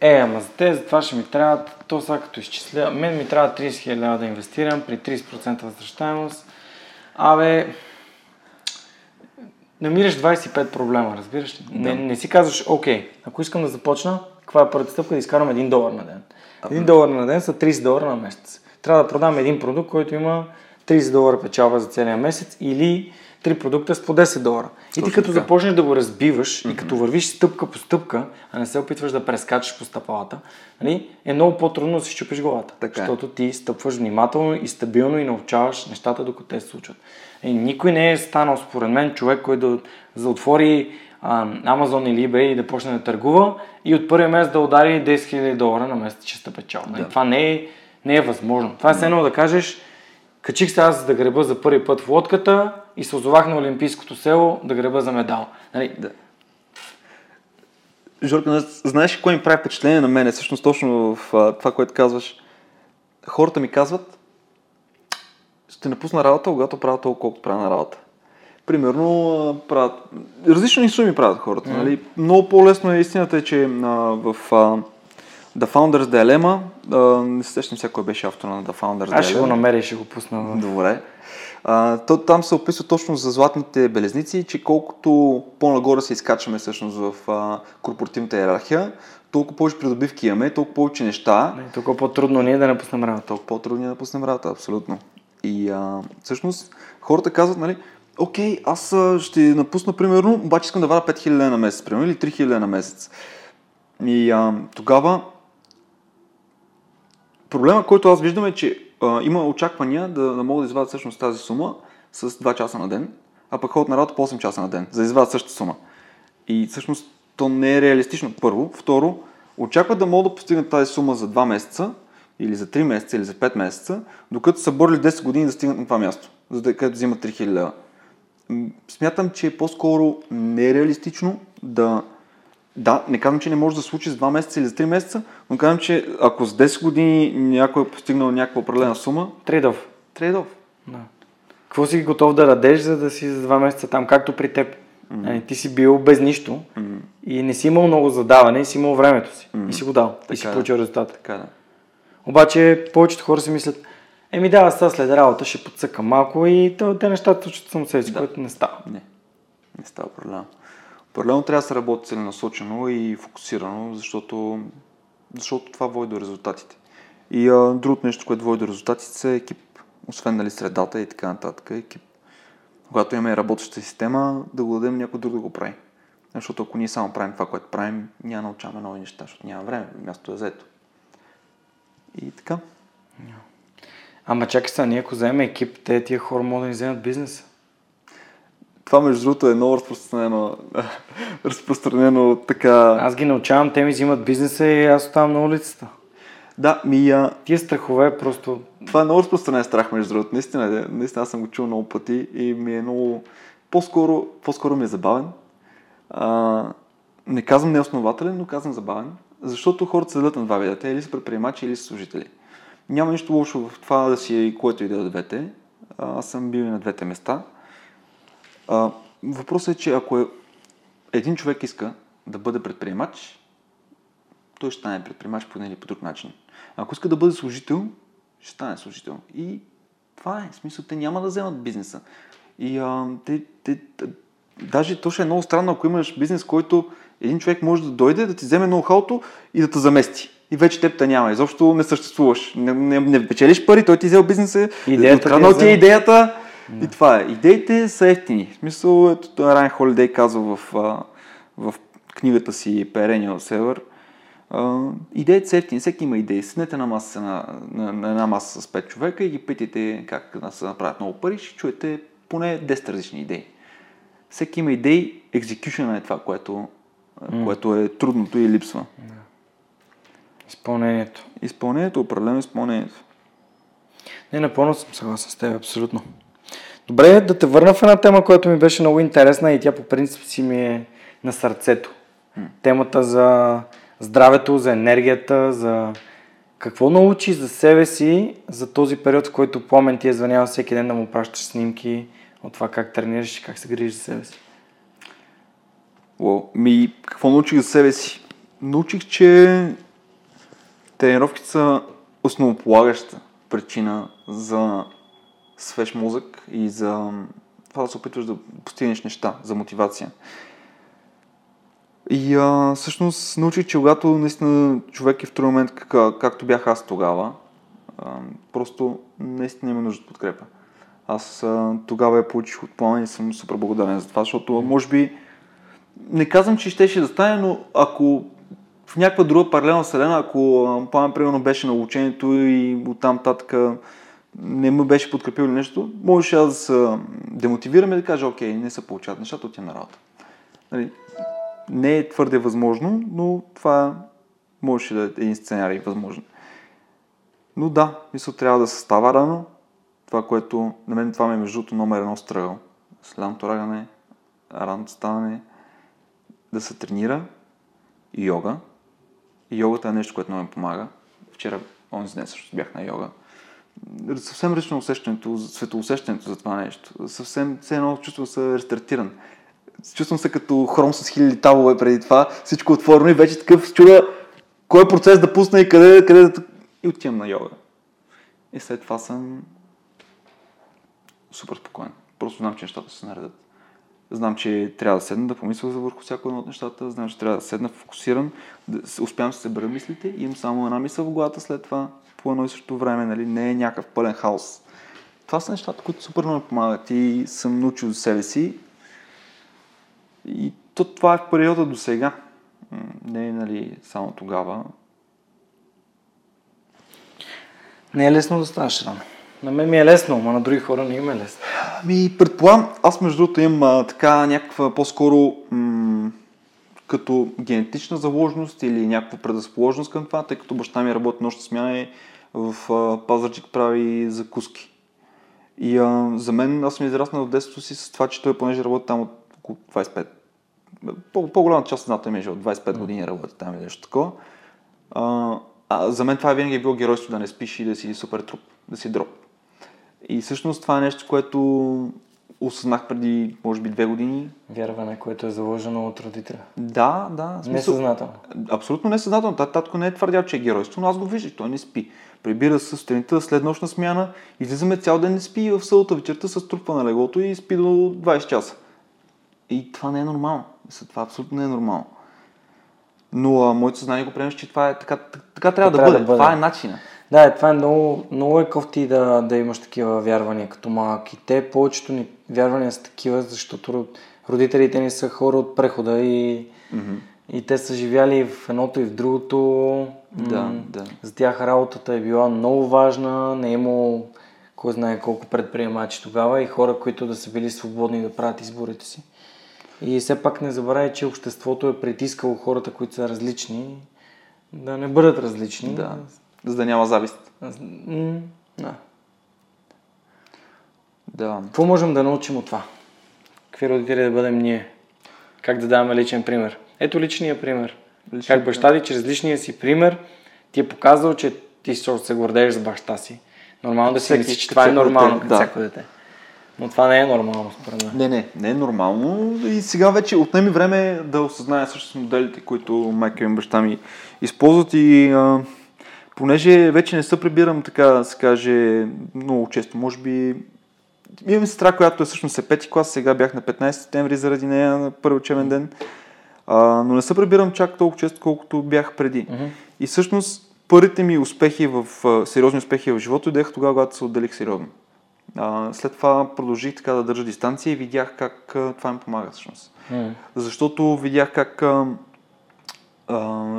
Е, ама за те, за това ще ми трябва, то сега като изчисля, мен ми трябва 30 000 лева да инвестирам при 30% възвръщаемост. Абе, намираш 25 проблема, разбираш ли? Да. Не, не си казваш, окей, ако искам да започна, каква е първата стъпка да изкарам 1 долар на ден? 1 долар на ден са 30 долара на месец. Трябва да продам един продукт, който има 30 долара печалба за целия месец или три продукта с по 10 долара. Точно и ти като така. започнеш да го разбиваш mm-hmm. и като вървиш стъпка по стъпка, а не се опитваш да прескачаш по стъпалата, нали, е много по-трудно да си чупиш главата. Така е. защото ти стъпваш внимателно и стабилно и научаваш нещата, докато те се случват. И никой не е станал, според мен, човек, който да, да отвори а, Amazon или eBay и да почне да търгува и от първия месец да удари 10 000 долара на месец чиста печал. Нали? Да. Това не е, не е възможно. Това е едно да кажеш, Качих се аз да греба за първи път в лодката и се озовах на Олимпийското село да греба за медал. Нали? Да. Жорка, знаеш кое ми прави впечатление на мене, всъщност точно в това, което казваш? Хората ми казват, ще напусна работа, когато правя толкова, колкото правя на работа. Примерно, правят... различни суми правят хората. Mm. Нали? Много по-лесно е истината е, че а, в а, The Founders Dilemma. Uh, не се сещам сега кой беше автор на The Founders Dilemma. Аз ще го намеря и ще го пусна. Добре. Uh, то, там се описва точно за златните белезници, че колкото по-нагоре се изкачваме всъщност в uh, корпоративната иерархия, толкова повече придобивки имаме, толкова повече неща. Не, толкова по-трудно ние да напуснем работа. Толкова по-трудно ние да напуснем работа, абсолютно. И uh, всъщност хората казват, нали, окей, аз ще напусна примерно, обаче искам да варя 5000 на месец, примерно, или 3000 на месец. И а, тогава Проблема, който аз виждам е, че а, има очаквания да, да могат да извадят всъщност тази сума с 2 часа на ден, а пък ходят на работа по 8 часа на ден, за да извадят същата сума. И всъщност то не е реалистично, първо. Второ, очакват да могат да постигнат тази сума за 2 месеца, или за 3 месеца, или за 5 месеца, докато са бърли 10 години да стигнат на това място, за да където взимат 3000 лева. Смятам, че е по-скоро нереалистично да да, не казвам, че не може да се случи за 2 месеца или за 3 месеца, но казвам, че ако с 10 години някой е постигнал някаква определена сума... Трейдов. Трейдов. Да. Какво си готов да радеш, за да си за 2 месеца там, както при теб? Mm-hmm. Ти си бил без нищо mm-hmm. и не си имал много задаване, и си имал времето си. Mm-hmm. И си го дал. Така и си получил резултата. Така да. Обаче повечето хора си мислят, еми да, аз след работа ще подсъкам малко и те нещата случват само себе си, да. което не става. Не, не става проблема. Паралелно трябва да се работи целенасочено и фокусирано, защото, защото това води до резултатите. И а, другото нещо, което води до резултатите е екип. Освен нали, средата и така нататък, екип. Когато имаме работеща система, да го дадем някой друг да го прави. Защото ако ние само правим това, което правим, няма научаваме нови неща, защото няма време, място е заето. И така. Ама чакай сега, ние ако вземем екип, те тия хора могат да ни вземат бизнеса. Това, между другото, е много разпространено, [laughs] разпространено така... Аз ги научавам, те ми взимат бизнеса и аз оставам на улицата. Да, ми... А... Тия страхове просто... Това е много разпространен страх, между другото. Наистина, наистина аз съм го чул много пъти и ми е много... По-скоро, по-скоро ми е забавен. А, не казвам неоснователен, но казвам забавен. Защото хората седят на два вида. Те или са предприемачи, или са служители. Няма нищо лошо в това да си което и да е двете. Аз съм бил и на двете места. А, въпросът е, че ако е, един човек иска да бъде предприемач, той ще стане предприемач по един или по друг начин. Ако иска да бъде служител, ще стане служител. И това е. В смисъл, те няма да вземат бизнеса. И а, те, те, даже то ще е много странно, ако имаш бизнес, който един човек може да дойде, да ти вземе ноу-хауто и да те замести. И вече теб няма. Изобщо не съществуваш. Не, не, не печелиш пари, той ти взел бизнеса, откраднал ти е идеята, и това е. Идеите са ефтини. В смисъл, ето Райан Холидей казва в, в книгата си Перения Север. Идеите са ефтини. Всеки има идеи. Седнете на, маса, на, на, на една маса с 5 човека и ги питайте как да се направят много пари. Ще чуете поне 10 различни идеи. Всеки има идеи. Екзекюшена е това, което mm. което е трудното и липсва. Изпълнението. Изпълнението, определено изпълнението. Не, напълно съм съгласен с теб, абсолютно. Добре, да те върна в една тема, която ми беше много интересна и тя по принцип си ми е на сърцето. Темата за здравето, за енергията, за какво научи за себе си за този период, в който Пламен ти е звънял всеки ден да му пращаш снимки от това как тренираш и как се грижиш за себе си? О, ми, какво научих за себе си? Научих, че тренировките са основополагаща причина за свеж мозък и за това да се опитваш да постигнеш неща, за мотивация. И а, всъщност научих, че когато наистина човек е в този момент, как, както бях аз тогава, а, просто наистина има нужда от подкрепа. Аз а, тогава я получих от плана и съм супер благодарен за това, защото може би не казвам, че щеше да стане, но ако в някаква друга паралелна вселена, ако план примерно беше на учението и оттам татък не му беше подкрепил нещо, можеше аз да се демотивирам и да кажа, окей, не се получават нещата, отивам на работа. Нали, не е твърде възможно, но това можеше да е един сценарий възможно. Но да, мисля, трябва да се става рано. Това, което на мен това ми е между номер едно стръгъл. Следното рагане, рано ставане, да се тренира и йога. И йогата е нещо, което много ми помага. Вчера, онзи ден също бях на йога. Съвсем различно усещането, светоусещането за това нещо. Съвсем, все едно чувствам се рестартиран. Чувствам се като хром с хиляди табове преди това. Всичко отворено и вече такъв чуда кой процес да пусна и къде, къде да... И отивам на йога. И след това съм супер спокоен. Просто знам, че нещата се наредят. Знам, че трябва да седна да помисля за върху всяко едно от нещата. Знам, че трябва да седна фокусиран, да успявам да се събера мислите и имам само една мисъл в главата след това по едно и също време. Нали? Не е някакъв пълен хаос. Това са нещата, които супер много помагат и съм научил за себе си. И то, това е в периода до сега. Не е нали, само тогава. Не е лесно да ставаш рано. На мен ми е лесно, но на други хора не им е лесно. Ми, предполагам, аз между другото имам а, така някаква по-скоро м- като генетична заложност или някаква предразположеност към това, тъй като баща ми работи нощна смяна и в а, Пазарчик прави закуски. И а, за мен, аз съм израснал в детството си с това, че той понеже работи там от около 25. По- по-голяма част от ми е, от 25 години работи там или нещо такова. А, а за мен това винаги е било геройство да не спиш и да си супер труп, да си дроп. И всъщност това е нещо, което осъзнах преди, може би, две години. Вярване, което е заложено от родителя. Да, да. Смисъл... Несъзнателно. Абсолютно несъзнателно. Татко не е твърдял, че е геройство, но аз го виждах. Той не спи. Прибира се сутринта след нощна смяна, излизаме цял ден не спи и в сълта вечерта се струпва на леглото и спи до 20 часа. И това не е нормално. Това абсолютно не е нормално. Но а, моето съзнание го приема, че това е така, така, трябва, да, бъде. да бъде. Това е начина. Да, това е много, много е кофти да, да имаш такива вярвания като малък. И те, повечето ни вярвания са такива, защото родителите ни са хора от прехода и, mm-hmm. и те са живяли в едното и в другото. Да, м- да. За тях работата е била много важна, не е имало кой знае колко предприемачи тогава и хора, които да са били свободни да правят изборите си. И все пак не забравяй, че обществото е притискало хората, които са различни, да не бъдат различни. Да, за да няма завист. да. Да. Какво можем да научим от това? Какви родители да бъдем ние? Как да даваме личен пример? Ето личния пример. Личен как баща ти чрез личния си пример ти е показал, че ти се гордееш за баща си. Нормално да си мислиш, че това е нормално като да. всяко дете. Но това не е нормално, според мен. Не, не, не е нормално. И сега вече отнеми време да осъзная също моделите, които майка и баща ми използват и а, понеже вече не се прибирам, така да се каже, много често, може би имам сестра, която е всъщност е пети клас, сега бях на 15 септември заради нея на първи учебен ден, а, но не се прибирам чак толкова често, колкото бях преди. Uh-huh. И всъщност първите ми успехи в, сериозни успехи в живота идеха тогава, когато се отделих сериозно. А, след това продължих така да държа дистанция и видях как а, това ми помага всъщност. Mm. Защото видях как а, а,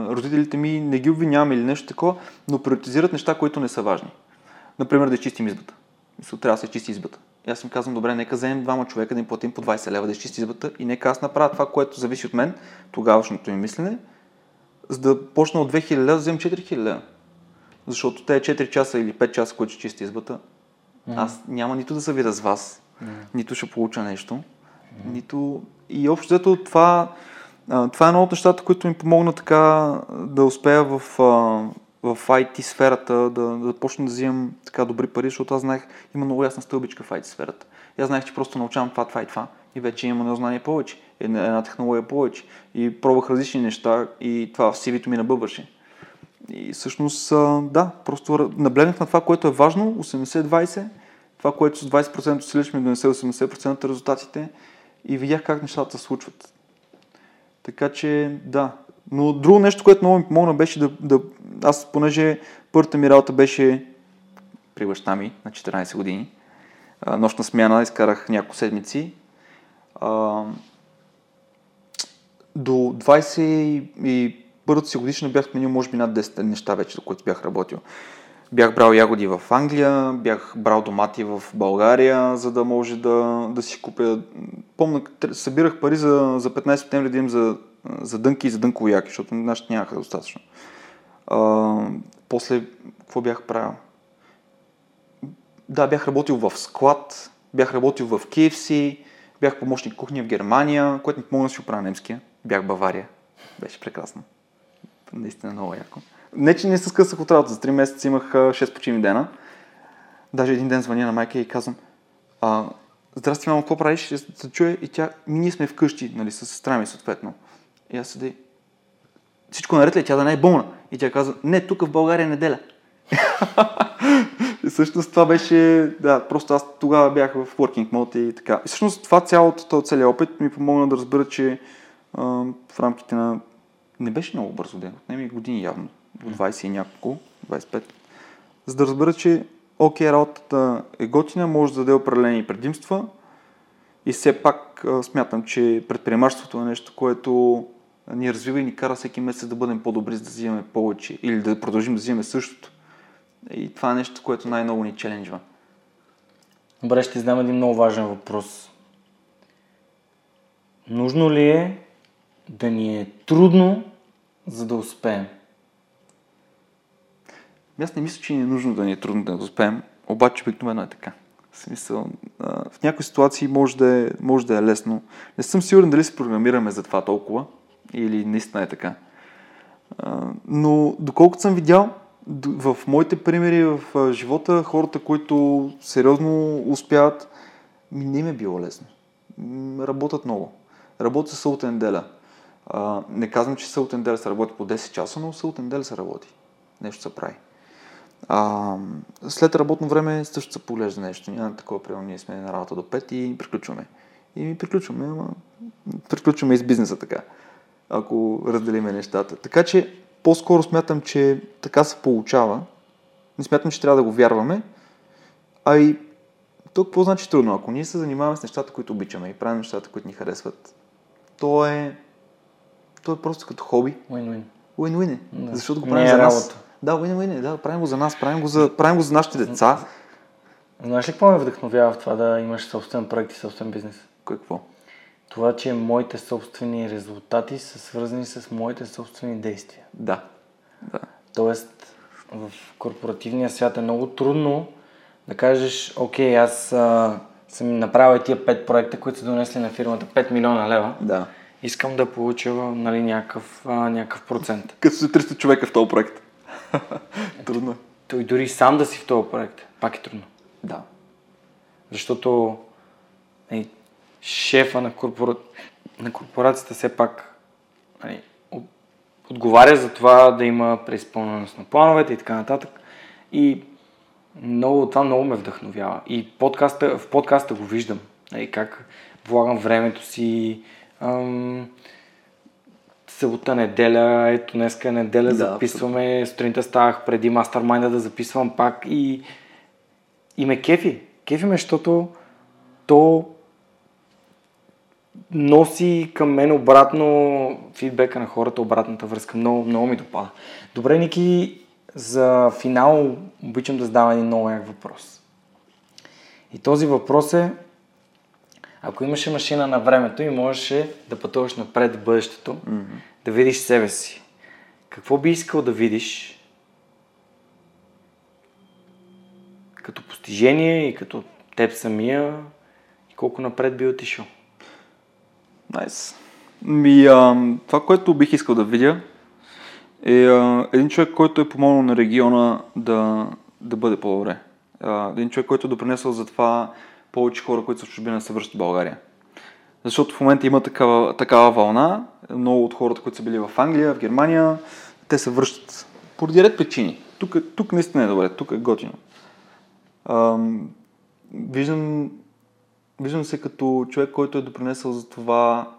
родителите ми не ги обвинявам или нещо такова, но приоритизират неща, които не са важни. Например, да изчистим избата. Мисля, трябва да се чисти избата. И аз им казвам, добре, нека вземем двама човека да им платим по 20 лева да изчисти избата и нека аз направя това, което зависи от мен, тогавашното ми мислене, за да почна от 2000 лева да вземем 4000 лева. Защото те 4 часа или 5 часа, които ще чисти избата, mm-hmm. аз няма нито да се видя с вас, mm-hmm. нито ще получа нещо, mm-hmm. нито... И общо взето това, това е едно от нещата, които ми помогна така да успея в, в IT сферата, да, да почна да взимам така добри пари, защото аз знаех, има много ясна стълбичка в IT сферата. Аз знаех, че просто научавам това, това и това. И вече имам едно знание повече, една, една технология повече. И пробвах различни неща и това в CV-то ми набъбваше. И всъщност, да, просто наблегнах на това, което е важно, 80-20, това, което с 20% усилиш ми донесе 80% резултатите и видях как нещата се случват. Така че, да. Но друго нещо, което много ми помогна беше да, да аз, понеже първата ми работа беше при баща ми на 14 години, нощна смяна, изкарах няколко седмици. до 20 и първата си годишна бях сменил може би над 10 неща вече, за които бях работил. Бях брал ягоди в Англия, бях брал домати в България, за да може да, да си купя. Помня, събирах пари за, за 15 септември да им за, за дънки и за дънково яки, защото нашите нямаха достатъчно. А, после, какво бях правил? Да, бях работил в склад, бях работил в KFC, бях помощник кухня в Германия, което ми помогна да си оправя немския. Бях Бавария. Беше прекрасно. Наистина много яко. Не, че не се скъсах от работа. За 3 месеца имах 6 почивни дена. Даже един ден звъня на майка и казвам, а, здрасти, мамо, какво правиш? Ще се чуе и тя, ми ние сме вкъщи, нали, с сестра ми съответно. И аз седи, всичко наред ли? Тя да не е болна. И тя каза, не, тук в България е неделя. [laughs] и всъщност това беше, да, просто аз тогава бях в working mode и така. И всъщност това цялото, този целият опит ми помогна да разбера, че а, в рамките на... Не беше много бързо ден, не ми години явно, 20 и няколко, 25, за да разбера, че окей, работата е готина, може да даде определени предимства и все пак смятам, че предприемачеството е нещо, което ни развива и ни кара всеки месец да бъдем по-добри, за да взимаме повече или да продължим да взимаме същото. И това е нещо, което най-много ни челенджва. Добре, ще знам един много важен въпрос. Нужно ли е да ни е трудно, за да успеем? Аз не мисля, че ни е нужно да ни е трудно да успеем, обаче обикновено е така. В смисъл, в някои ситуации може да, е, може да е лесно. Не съм сигурен дали се програмираме за това толкова, или наистина е така. Но доколкото съм видял, в моите примери в живота, хората, които сериозно успяват, ми не им е било лесно. Работят много. Работят с Сълтен неделя. Не казвам, че Сълтен неделя се работи по 10 часа, но Сълтен неделя се работи. Нещо се прави. А, след работно време също се поглежда нещо. Няма такова, примерно, ние сме на работа до 5 и приключваме. И приключваме, ама приключваме и с бизнеса така ако разделиме нещата. Така че по-скоро смятам, че така се получава. Не смятам, че трябва да го вярваме. А и то какво значи трудно? Ако ние се занимаваме с нещата, които обичаме и правим нещата, които ни харесват, то е, то е просто като хоби. Win-win. Win-win е. Да. Защото го правим Не е за нас. Работа. Да, win-win. Да, правим го за нас, правим го за, правим го за нашите деца. Знаеш ли какво ме вдъхновява в това да имаш собствен проект и собствен бизнес? Какво? това, че моите собствени резултати са свързани с моите собствени действия. Да. да. Тоест, в корпоративния свят е много трудно да кажеш, окей, аз а, съм направил тия пет проекта, които са донесли на фирмата 5 милиона лева. Да. Искам да получа нали, някакъв, а, някакъв процент. Като са 300 човека в този проект. [laughs] трудно. Той дори сам да си в този проект, пак е трудно. Да. Защото е, шефа на, корпора... на корпорацията все пак нали, отговаря за това да има преизпълненост на плановете и така нататък. И много, това много ме вдъхновява. И подкаста, в подкаста го виждам. Нали, как влагам времето си. Ам, събота, неделя, ето днеска е неделя, да, записваме, абсолютно. сутринта ставах преди мастермайнда да записвам пак и, и ме кефи. Кефи ме, защото то носи към мен обратно фидбека на хората, обратната връзка. Много, много ми допада. Добре, Ники, за финал обичам да задавам един много як въпрос. И този въпрос е, ако имаше машина на времето и можеше да пътуваш напред в бъдещето, mm-hmm. Да видиш себе си, какво би искал да видиш като постижение и като теб самия и колко напред би отишъл? Найс. Nice. Това, което бих искал да видя е а, един човек, който е помогнал на региона да, да бъде по-добре. А, един човек, който е допринесъл за това повече хора, които са в чужбина, се връщат в България. Защото в момента има такава, такава вълна. Много от хората, които са били в Англия, в Германия, те се връщат поради ред причини. Тук, тук наистина е добре, тук е готино. Ам, виждам, виждам се като човек, който е допринесъл за това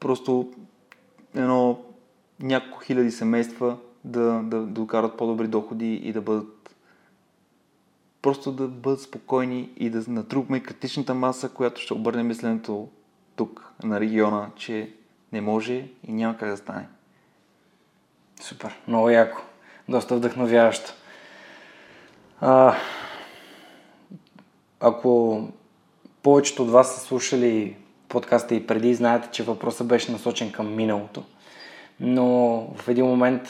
просто едно няколко хиляди семейства да, да, да докарат по-добри доходи и да бъдат просто да бъдат спокойни и да натрупаме критичната маса, която ще обърне мисленето тук на региона, че не може и няма как да стане. Супер, много яко. Доста вдъхновяващо. А, ако повечето от вас са слушали подкаста и преди, знаете, че въпросът беше насочен към миналото. Но в един момент,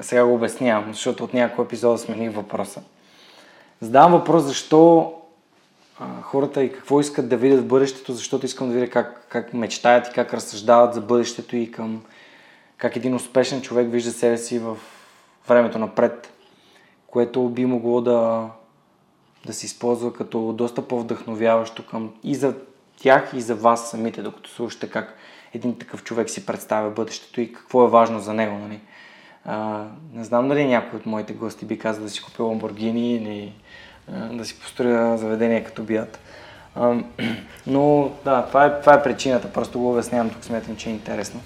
сега го обяснявам, защото от няколко епизода смених въпроса. Задавам въпрос защо а, хората и какво искат да видят в бъдещето, защото искам да видя как, как мечтаят и как разсъждават за бъдещето и към как един успешен човек вижда себе си в времето напред, което би могло да, да се използва като доста по-вдъхновяващо към и за тях и за вас самите, докато слушате как един такъв човек си представя бъдещето и какво е важно за него. Нали? А, не знам дали някой от моите гости би казал да си купи Ламборгини или да си построя заведение като бият. [clears throat] Но да, това е, това е причината, просто го обяснявам, тук сметам, че е интересно.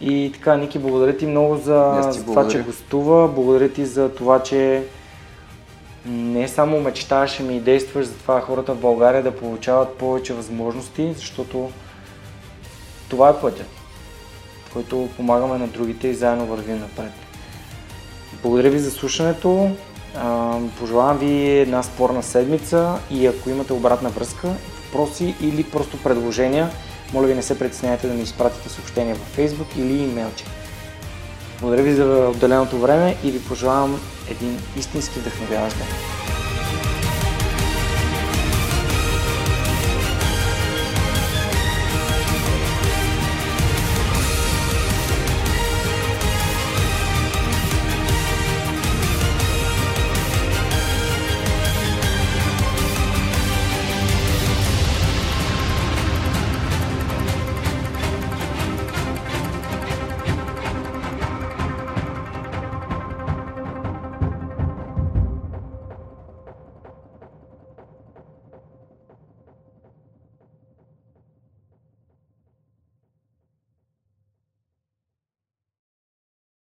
И така, Ники, благодаря ти много за, за това, че гостува. Благодаря ти за това, че не само мечтаеш, ами и действаш за това хората в България да получават повече възможности, защото това е пътя, който помагаме на другите и заедно вървим напред. Благодаря ви за слушането. Пожелавам ви една спорна седмица и ако имате обратна връзка, въпроси или просто предложения, моля ви не се притесняйте да ми изпратите съобщения във Facebook или имейлче. Благодаря ви за отделеното време и ви пожелавам един истински вдъхновяващ ден.